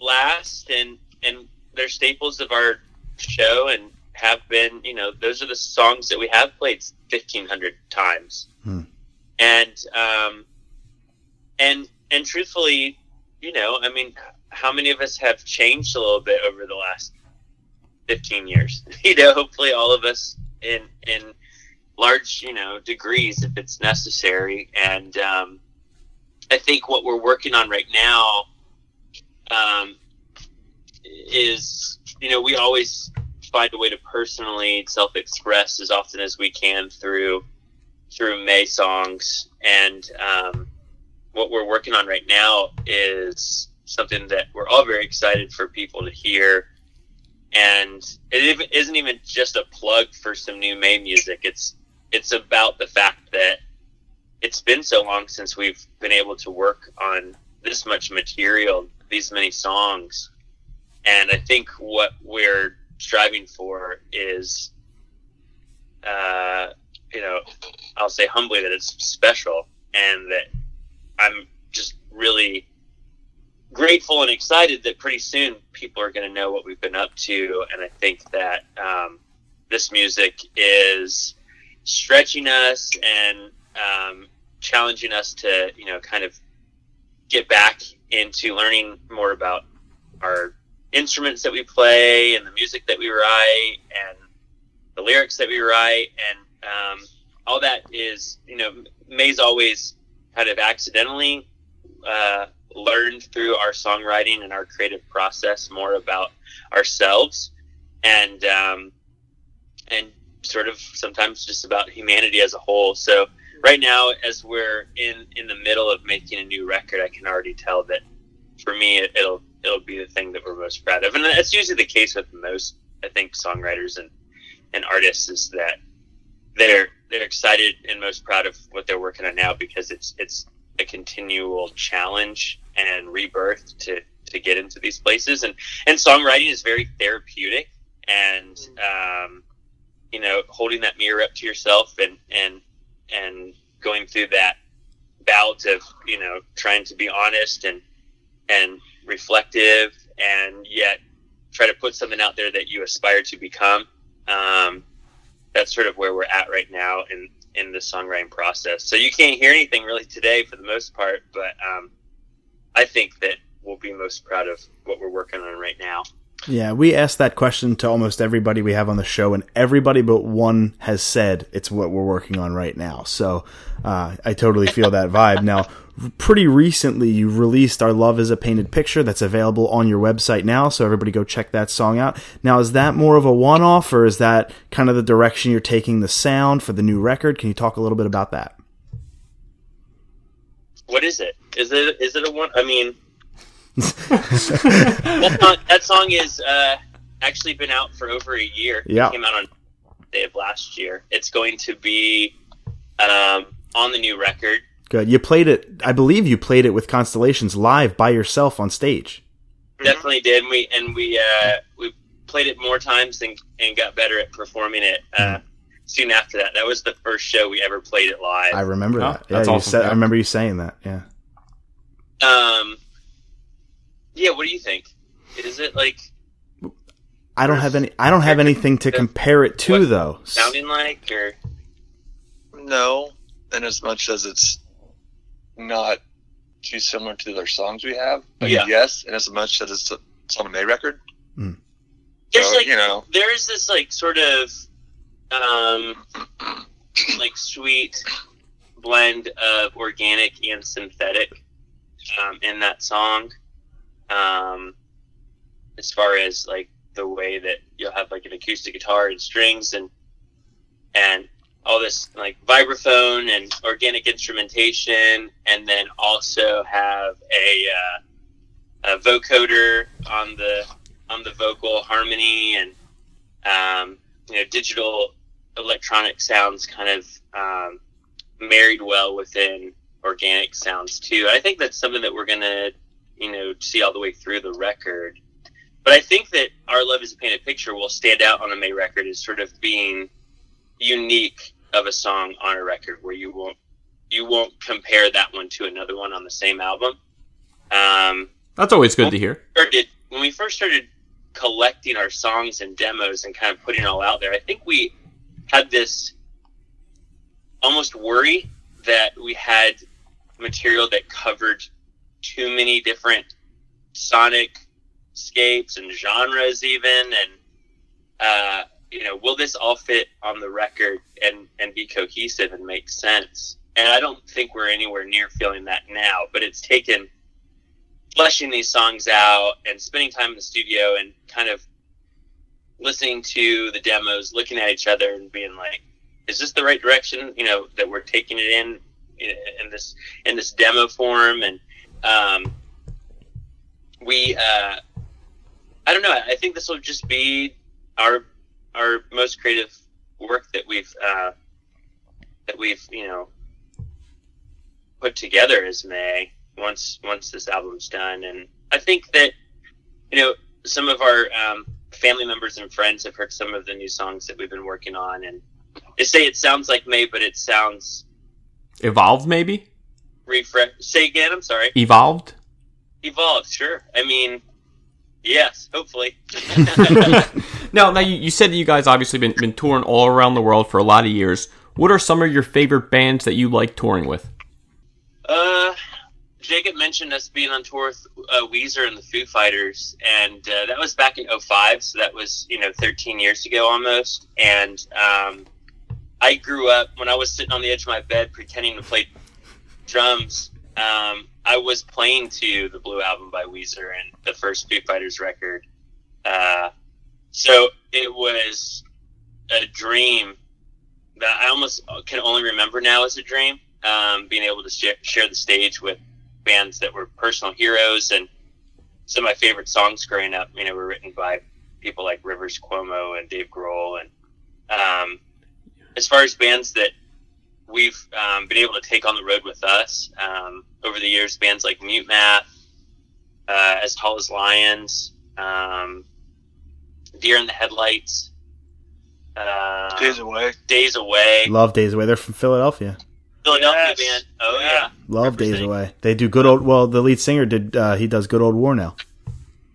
S5: last, and, and they're staples of our show and have been, you know, those are the songs that we have played 1,500 times.
S3: Hmm.
S5: And, um, and, and truthfully, you know, I mean, how many of us have changed a little bit over the last 15 years? You know, hopefully all of us in in large, you know, degrees if it's necessary. And um, I think what we're working on right now um, is, you know, we always find a way to personally self-express as often as we can through through Mae songs. And um, what we're working on right now is something that we're all very excited for people to hear. And it isn't even just a plug for some new Mae music. It's it's about the fact that it's been so long since we've been able to work on this much material, these many songs. And I think what we're striving for is, uh, you know, I'll say humbly that it's special and that I'm just really grateful and excited that pretty soon people are going to know what we've been up to. And I think that um, this music is stretching us and um, challenging us to, you know, kind of get back into learning more about our instruments that we play and the music that we write and the lyrics that we write and um, all that is, you know, Mae's always kind of accidentally uh, learned through our songwriting and our creative process more about ourselves and um, and sort of sometimes just about humanity as a whole. So right now, as we're in in the middle of making a new record, I can already tell that for me, it, it'll it'll be the thing that we're most proud of, and that's usually the case with most I think songwriters and and artists is that they're they're excited and most proud of what they're working on now because it's it's a continual challenge and rebirth to to get into these places. And and songwriting is very therapeutic and um, you know holding that mirror up to yourself and and and going through that bout of you know trying to be honest and and reflective and yet try to put something out there that you aspire to become. Um, that's sort of where we're at right now in in the songwriting process so you can't hear anything really today for the most part but um, i think that we'll be most proud of what we're working on right now
S3: yeah, we asked that question to almost everybody we have on the show, and everybody but one has said it's what we're working on right now. So uh, I totally feel that vibe. Now, pretty recently, you released Our Love is a Painted Picture that's available on your website now, so everybody go check that song out. Now, is that more of a one off, or is that kind of the direction you're taking the sound for the new record? Can you talk a little bit about that?
S5: What is it? Is it is it a one? I mean, that, song, that song is uh, actually been out for over a year.
S3: Yeah,
S5: it came out on day of last year. It's going to be um, on the new record.
S3: Good. You played it. I believe you played it with Constellations live by yourself on stage.
S5: Definitely did. And we and we uh, we played it more times and, and got better at performing it. Uh, soon after that, that was the first show we ever played it live.
S3: I remember oh, that. Yeah, you awesome. said, I remember you saying that. Yeah.
S5: Um, yeah, what do you think? Is it like?
S3: I don't have any. I don't have anything to compare it to, though.
S5: Sounding like, or
S7: no, in as much as it's not too similar to the other songs we have. But yeah. yes, and as much as it's, a, it's on a Mae record.
S3: Mm.
S5: There's so, like, you know, there is this like sort of, um, like sweet blend of organic and synthetic um, in that song um, as far as like the way that you'll have like an acoustic guitar and strings and and all this like vibraphone and organic instrumentation, and then also have a, uh, a vocoder on the on the vocal harmony and um, you know digital electronic sounds kind of um, married well within organic sounds too. I think that's something that we're gonna you know see all the way through the record. But I think that Our Love is a Painted Picture will stand out on a Mae record as sort of being unique of a song on a record where you won't you won't compare that one to another one on the same album. Um,
S4: That's always good to hear.
S5: Started, when we first started collecting our songs and demos and kind of putting it all out there, I think we had this almost worry that we had material that covered too many different sonic scapes and genres even and uh, you know will this all fit on the record and and be cohesive and make sense and i don't think we're anywhere near feeling that now but it's taken fleshing these songs out and spending time in the studio and kind of listening to the demos looking at each other and being like is this the right direction you know that we're taking it in in this in this demo form and um, we uh, I don't know. I think this will just be our our most creative work that we've uh, that we've you know put together is Mae once once this album's done, and I think that you know some of our um, family members and friends have heard some of the new songs that we've been working on, and they say it sounds like Mae, but it sounds
S4: Evolved, maybe.
S5: refresh. Say again. I'm sorry.
S4: Evolved.
S5: Evolved. Sure. I mean, yes. Hopefully.
S4: Now, now you, you said that you guys obviously been been touring all around the world for a lot of years. What are some of your favorite bands that you like touring with?
S5: Uh, Jacob mentioned us being on tour with uh, Weezer and the Foo Fighters, and uh, that was back in 05, so that was, you know, 13 years ago almost. And um, I grew up, when I was sitting on the edge of my bed pretending to play drums, um, I was playing to the Blue Album by Weezer and the first Foo Fighters record. Uh, so it was a dream that I almost can only remember now as a dream. Um, being able to share, share the stage with bands that were personal heroes and some of my favorite songs growing up, you know, were written by people like Rivers Cuomo and Dave Grohl. And um, as far as bands that we've um, been able to take on the road with us um, over the years, bands like Mute Math, uh, As Tall as Lions, um, Deer in the Headlights, uh,
S7: Days away.
S5: Days Away,
S3: Love Days Away. They're from Philadelphia.
S5: Philadelphia
S6: Yes.
S5: band. Oh
S6: Yeah.
S5: yeah,
S3: Love Days Away. They do good old. Well, the lead singer did. Uh, he does good old war now.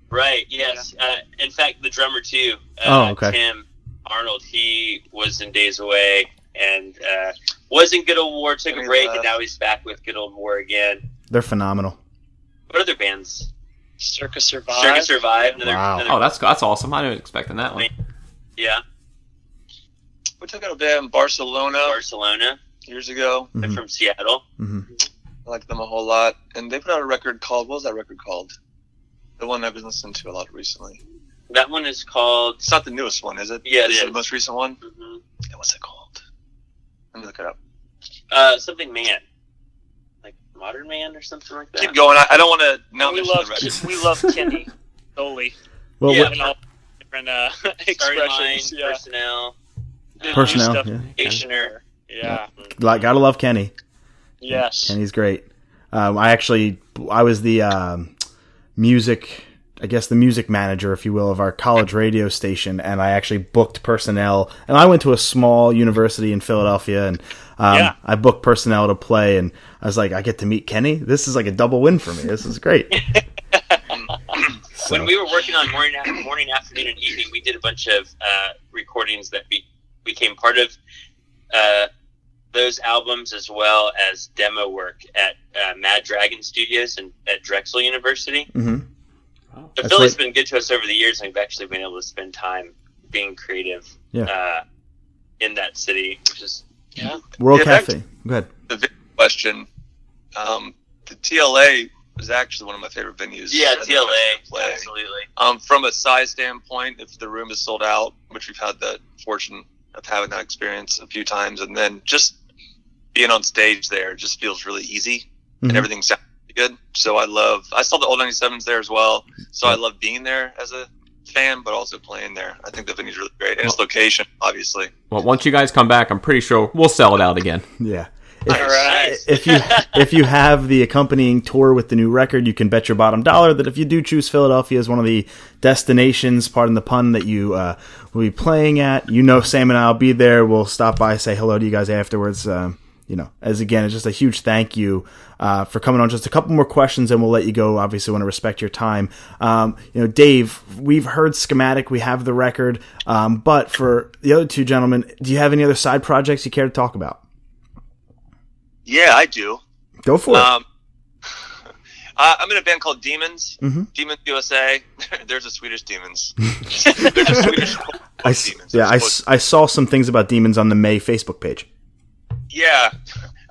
S5: Right. Yes. Uh, in fact, the drummer too. Uh,
S3: Oh, okay.
S5: Tim Arnold. He was in Days Away and uh, was in Good Old War. Took a break, and now he's back with Good Old War again.
S3: They're phenomenal.
S5: What other bands?
S6: Circa Survive.
S5: Circa Survive. Another,
S3: Wow.
S5: another-
S4: Oh, that's that's awesome. I didn't expecting that one.
S5: yeah.
S7: We took out a band in Barcelona
S5: Barcelona.
S7: years ago.
S5: They're
S3: Mhm.
S5: from Seattle.
S3: hmm
S7: I like them a whole lot. And they put out a record called, what was that record called? The one I've been listening to a lot recently.
S5: That one is called.
S7: It's not the newest one, is it?
S5: Yeah, it
S7: This is
S5: is.
S7: the most recent one?
S5: mhm,
S7: Yeah, what's it called? Let me look it up.
S5: Uh, something man, like Modern Man or something like that.
S7: Keep going. I, I don't want to now
S6: we love
S7: the
S6: we love Kenny solely
S3: Well,
S5: Yeah.
S3: what-
S6: all different uh,
S5: Storyline,
S6: expressions. Yeah.
S5: Person L,
S6: Did
S3: Person L,
S6: stuff-
S3: yeah.
S5: Ationer.
S6: Yeah.
S3: like, gotta love Kenny.
S6: Yes.
S3: Kenny's great. Um, I actually, I was the um, music, I guess the music manager, if you will, of our college radio station, and I actually booked Person L. And I went to a small university in Philadelphia, and um,
S6: Yeah.
S3: I booked Person L to play. And I was like, I get to meet Kenny. This is like a double win for me. This is great. So-
S5: When we were working on morning, morning, afternoon, and evening, we did a bunch of uh, recordings that be, became part of uh, those albums, as well as demo work at uh, Mad Dragon Studios and at Drexel University.
S3: Mhm.
S5: So
S3: That's
S5: Philly's
S3: right.
S5: been good to us over the years, and we've actually been able to spend time being creative
S3: Yeah.
S5: uh, in that city, which is
S6: Yeah.
S3: World
S7: Yeah,
S3: Cafe. Go ahead.
S7: The video question. Um, the TLA was actually one of my favorite venues.
S5: yeah, TLA, absolutely.
S7: Um, from a size standpoint, if the room is sold out, which we've had the fortune of having that experience a few times, and then just being on stage there just feels really easy,
S3: Mhm.
S7: and everything sounds really good. So I love. I saw the old 97s there as well, so I love being there as a fan, but also playing there. I think the venue's really great, and its location, obviously.
S4: Well, once you guys come back, I'm pretty sure we'll sell it out again.
S3: Yeah.
S6: All right.
S3: if you if you have the accompanying tour with the new record, you can bet your bottom dollar that if you do choose Philadelphia as one of the destinations, pardon the pun, that you uh, will be playing at, you know Sam and I'll be there. We'll stop by, say hello to you guys afterwards. Um, you know, as again, it's just a huge thank you uh, for coming on. Just a couple more questions, and we'll let you go. Obviously, want to respect your time. Um, you know, Dave, we've heard schematic, we have the record, um, but for the other two gentlemen, do you have any other side projects you care to talk about?
S7: Yeah, I do.
S3: Go for it.
S7: Um, Uh, I'm in a band called Demons.
S3: Mhm.
S7: Demons USA. There's a Swedish Demons. There's a Swedish
S3: I,
S7: Demons.
S3: yeah, I, I saw some things about demons on the Mae Facebook page.
S7: Yeah.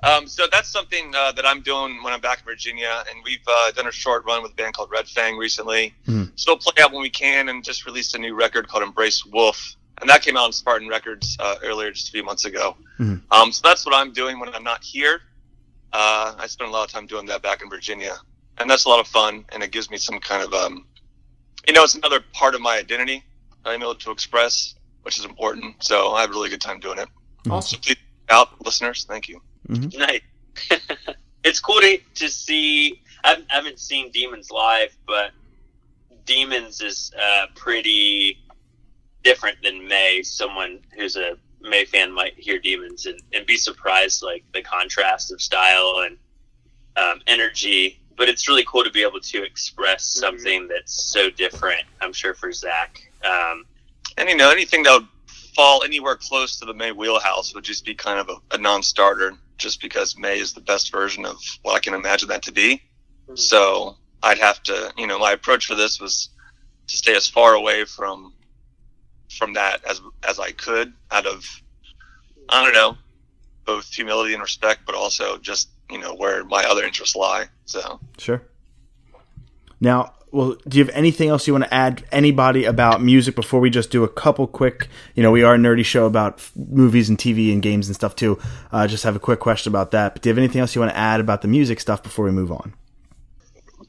S7: Um, so that's something uh, that I'm doing when I'm back in Virginia, and we've uh, done a short run with a band called Red Fang recently.
S3: Mhm.
S7: Still play out when we can, and just released a new record called Embrace Wolf, and that came out on Spartan Records uh, earlier, just a few months ago.
S3: Mhm.
S7: Um, so that's what I'm doing when I'm not here. Uh, I spend a lot of time doing that back in Virginia, and that's a lot of fun, and it gives me some kind of, um, you know, it's another part of my identity that I'm able to express, which is important. So I have a really good time doing it.
S4: Awesome.
S7: So please out, listeners. Thank you.
S5: Nice. it's cool to, to see. I I haven't seen Demons live, but Demons is uh, pretty different than Mae. Someone who's a Mae fan might hear Demons and, and be surprised, like the contrast of style and um, energy. But it's really cool to be able to express something that's so different. I'm sure for Zach. Um,
S7: And you know, anything that would fall anywhere close to the Mae wheelhouse would just be kind of a, a non-starter, just because Mae is the best version of what I can imagine that to be. Mm-hmm. So I'd have to, you know, my approach for this was to stay as far away from from that as as I could, out of I don't know, both humility and respect, but also just you know where my other interests lie. So
S3: Sure. Now, well, do you have anything else you want to add? Anybody about music before we just do a couple quick? You know, we are a nerdy show about f- movies and TV and games and stuff too. Uh, just have a quick question about that. But do you have anything else you want to add about the music stuff before we move on?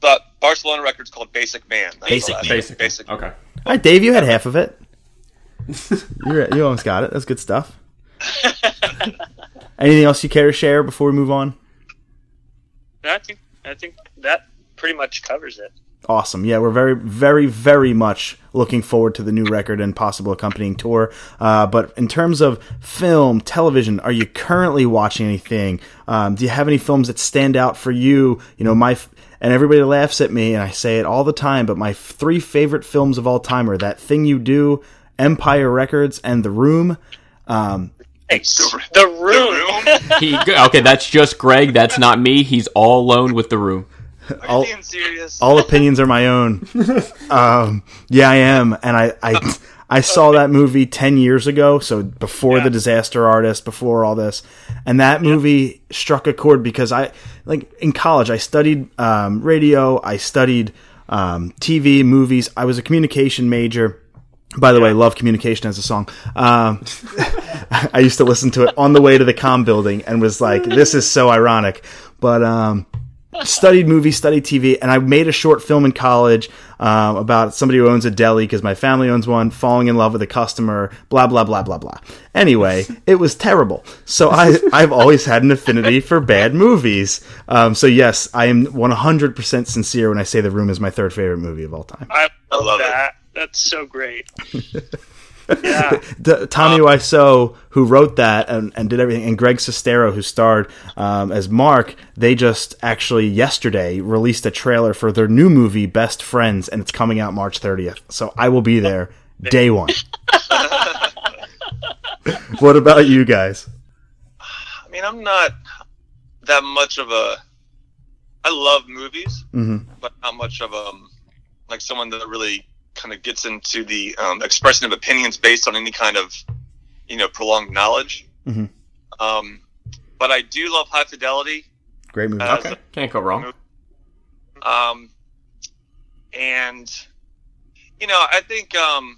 S7: but Barcelona record's called Basic Man. That's
S3: Basic Man.
S4: Basic.
S7: Basic.
S4: Okay.
S3: All right, Dave, you had half of it. You're, you almost got it. That's good stuff. Anything else you care to share before we move on?
S6: I think I think that pretty much covers it.
S3: Awesome. Yeah, we're very, very, very much looking forward to the new record and possible accompanying tour. Uh, but in terms of film, television, are you currently watching anything? Um, do you have any films that stand out for you? You know, my f- and everybody laughs at me, and I say it all the time. But my three favorite films of all time are That Thing You Do, Empire Records, and The Room. Um,
S6: The room.
S4: He, okay, that's just Greg. That's not me. He's all alone with the room.
S3: all,
S7: Being serious.
S3: all opinions are my own. um, yeah, I am, and I, I I saw that movie ten years ago, so before the Disaster Artist, before all this, and that movie struck a chord because I like in college I studied um, radio, I studied um, TV, movies. I was a communication major. By the way, love communication as a song. Um, I used to listen to it on the way to the com building and was like, "This is so ironic." But um, studied movies, studied TV, and I made a short film in college um, about somebody who owns a deli because my family owns one, falling in love with a customer, blah blah blah blah blah. Anyway, it was terrible. So I I've always had an affinity for bad movies. Um, so yes, I am 100% sincere when I say The Room is my third favorite movie of all time.
S6: I love,
S7: love it.
S6: that. That's so great. yeah.
S3: the, Tommy Wiseau, who wrote that and, and did everything, and Greg Sestero, who starred um, as Mark, they just actually yesterday released a trailer for their new movie, Best Friends, and it's coming out March 30th. So I will be there day one. what about you guys?
S7: I mean, I'm not that much of a. I love movies,
S3: Mhm.
S7: but not much of a like someone that really kind of gets into the um, expression of opinions based on any kind of you know prolonged knowledge.
S3: Mhm.
S7: Um, but I do love High Fidelity.
S3: Great movie.
S7: as
S4: Okay, can't go wrong.
S7: Um, and you know, I think um,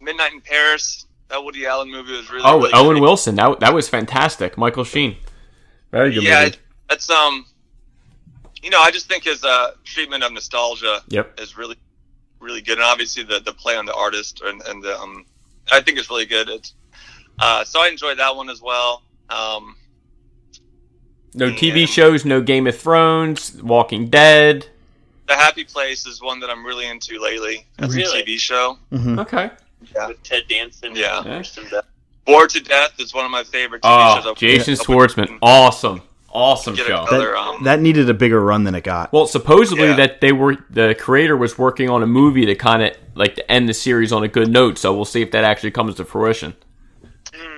S7: Midnight in Paris, that Woody Allen movie was really.
S4: Oh,
S7: really
S4: Owen
S7: good.
S4: Wilson. That that was fantastic. Michael Sheen. Very good
S7: Yeah,
S4: movie.
S7: that's um, you know, I just think his uh, treatment of nostalgia
S4: Yep.
S7: is really, really good, and obviously the the play on the artist and and the, um, I think it's really good. It's uh, so I enjoyed that one as well. Um,
S4: No
S7: Yeah.
S4: TV shows. No Game of Thrones. Walking Dead.
S7: the Happy Place is one that I'm really into lately as
S5: Really?
S7: a TV show.
S4: Okay.
S5: with Ted Danson.
S7: Yeah.
S5: and
S7: Bored to Death is one of my favorite TV shows.
S4: Oh,
S7: I've-
S4: Jason
S7: I've-
S4: Schwartzman. Awesome. Awesome
S7: Get
S4: show.
S7: another,
S3: That,
S7: um,
S3: that needed a bigger run than it got.
S4: Well, supposedly
S7: Yeah.
S4: that they were the creator was working on a movie to kind of like to end the series on a good note. So we'll see if that actually comes to fruition.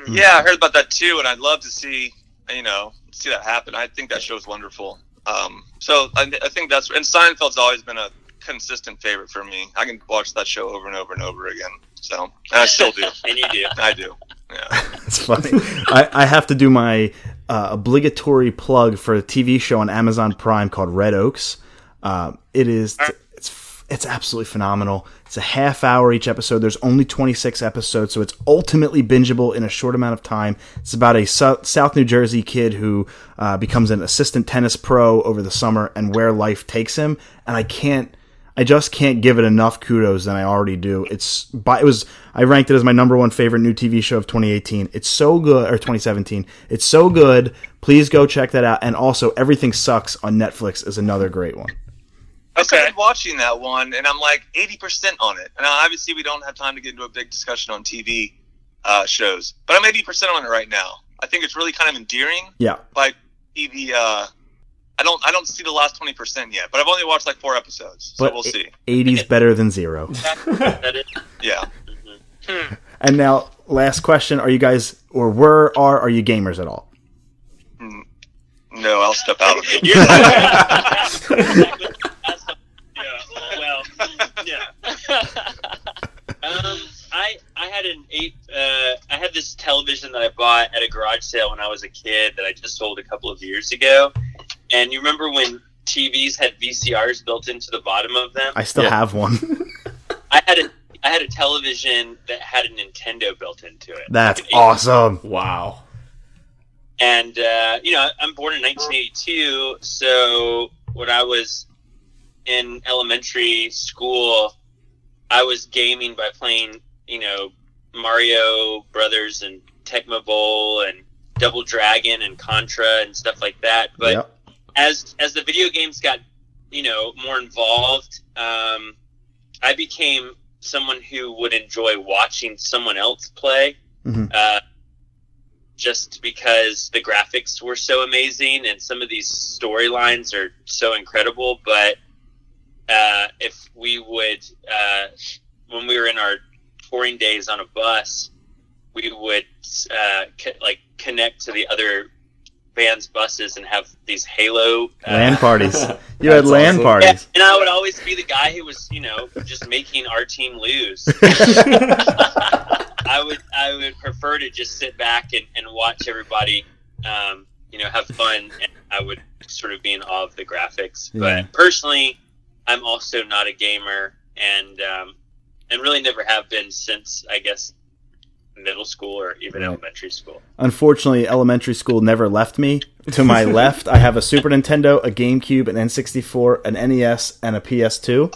S7: Yeah, I heard about that too, and I'd love to see you know see that happen. I think that show's wonderful. Um, so I, I think that's and Seinfeld's always been a consistent favorite for me. I can watch that show over and over and over again. So and I still do.
S5: And you do.
S7: I do. Yeah.
S3: It's funny. I, I have to do my uh, obligatory plug for a TV show on Amazon Prime called Red Oaks. Uh, it is it's it's absolutely phenomenal. It's a half hour each episode. There's only 26 episodes, so it's ultimately bingeable in a short amount of time. It's about a Sou- South New Jersey kid who uh, becomes an assistant tennis pro over the summer and where life takes him. And I can't. I just can't give it enough kudos than I already do. It's by it was I ranked it as my number one favorite new TV show of 2018. It's so good or 2017. It's so good. Please go check that out. And also, Everything Sucks on Netflix is another great one.
S7: I started watching that one, and I'm like 80% on it. And obviously, we don't have time to get into a big discussion on TV uh, shows, but I'm 80% on it right now. I think it's really kind of endearing.
S3: Yeah,
S7: Like TV, uh, I don't, I don't see the last 20% yet, but I've only watched like four episodes, so
S3: but
S7: we'll see.
S3: 80's better than zero.
S5: That is.
S7: Yeah.
S3: And now, last question: Are you guys or were are are you gamers at all?
S7: No, I'll step out of it.
S5: Exactly. That's the- yeah. Well, yeah. Um, I I had an eight. Uh, I had this television that I bought at a garage sale when I was a kid that I just sold a couple of years ago. And you remember when TVs had VCRs built into the bottom of them?
S3: I still
S4: Yeah.
S3: have one.
S5: I had a I had a television that had a Nintendo built into it.
S3: That's
S5: Like
S3: awesome.
S1: Wow.
S5: And uh, you know, I'm born in 1982, so when I was in elementary school, I was gaming by playing, you know, Mario Brothers and Tecmo Bowl and Double Dragon and Contra and stuff like that. But
S3: Yep.
S5: As as the video games got you know more involved um, i became someone who would enjoy watching someone else play
S3: Mhm.
S5: uh, just because the graphics were so amazing and some of these storylines are so incredible but uh, if we would uh, when we were in our touring days on a bus we would uh, co- like connect to the other bands' buses and have these Halo uh,
S3: LAN parties. You had LAN
S1: awesome.
S3: parties.
S5: yeah, and I would always be the guy who was, you know, just making our team lose. I would, I would prefer to just sit back and, and watch everybody, um, you know, have fun, and I would sort of be in awe of the graphics.
S3: Yeah.
S5: But personally, I'm also not a gamer, and um, and really never have been since I guess middle school or even
S3: Right.
S5: elementary school.
S3: Unfortunately, elementary school never left me. To my left, I have a Super Nintendo, a GameCube, an N64, an NES, and a PS2.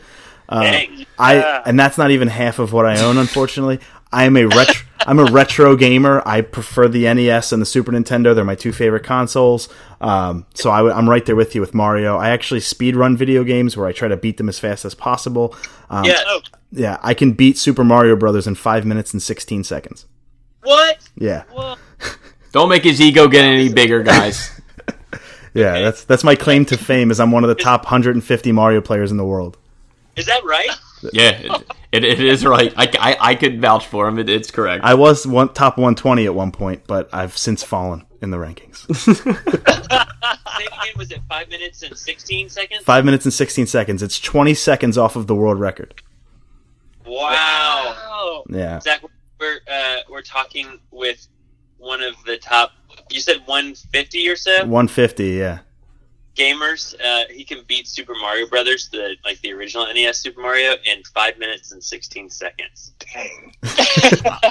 S3: Uh. I and that's not even half of what I own. Unfortunately, I am a retro. I'm a retro gamer. I prefer the NES and the Super Nintendo. They're my two favorite consoles. Um, so I, am right there with you with Mario. I actually speed run video games where I try to beat them as fast as possible. Um,
S5: yeah.
S3: Yeah, I can beat Super Mario Brothers in five minutes and 16 seconds.
S5: What?
S3: Yeah,
S5: What?
S4: Don't make his ego get any bigger, guys.
S3: yeah. That's that's my claim to fame. Is I'm one of the top 150 Mario players in the world.
S5: Is that right?
S4: yeah, it, it, it is right. I, I, I could vouch for him. It, it's correct.
S3: I was one top 120 at one point, but I've since fallen in the rankings.
S5: Say again. Was it five minutes and sixteen seconds?
S3: Five minutes and 16 seconds. It's 20 seconds off of the world record.
S5: Wow.
S3: Yeah.
S5: Zach, we're uh, we're talking with one of the top. You said 150 or so
S3: 150. Yeah.
S5: gamers. Uh, he can beat Super Mario Brothers, the like the original NES Super Mario, in five minutes and 16 seconds.
S7: Dang.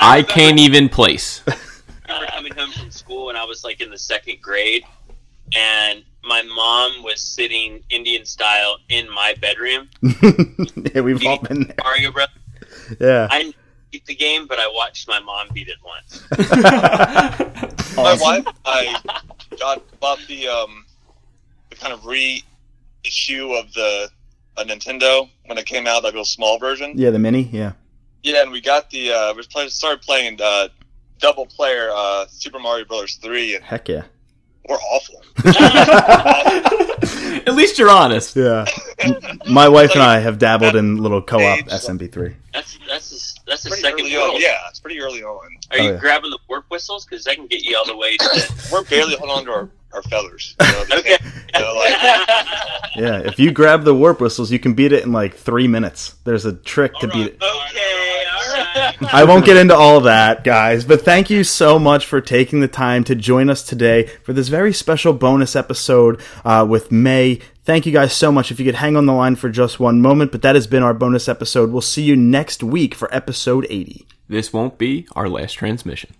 S4: I can't even place.
S5: I remember coming home from school and I was like in the second grade, and my mom was sitting Indian style in my bedroom.
S3: yeah, we've all been there.
S5: Mario Brothers.
S3: Yeah.
S5: I didn't beat the game, but I watched my mom beat it once.
S7: My wife, I got bought the um, the kind of reissue of the a Nintendo when it came out, like a little small version.
S3: Yeah, the mini. Yeah.
S7: Yeah, and we got the uh, we started playing uh, double player uh, Super Mario Brothers three, and
S3: Heck yeah.
S7: we're awful.
S4: At least you're honest.
S3: Yeah. My wife and I have dabbled in little co-op SMB3.
S5: That's that's a, that's a
S7: Pretty
S5: second
S7: early on. Yeah, it's pretty early on.
S5: Are you
S3: Oh, yeah.
S5: grabbing the warp whistles? Because that can get you all the way to.
S7: We're barely holding on to our, our feathers. You know,
S5: okay.
S7: can't- know, like,
S3: Yeah, if you grab the warp whistles, you can beat it in like three minutes. There's a trick to beat it.
S5: Okay, all right.
S3: I won't get into all of that, guys, but thank you so much for taking the time to join us today for this very special bonus episode uh, with Mae. Thank you guys so much. If you could hang on the line for just one moment, but that has been our bonus episode. We'll see you next week for episode 80.
S4: This won't be our last transmission.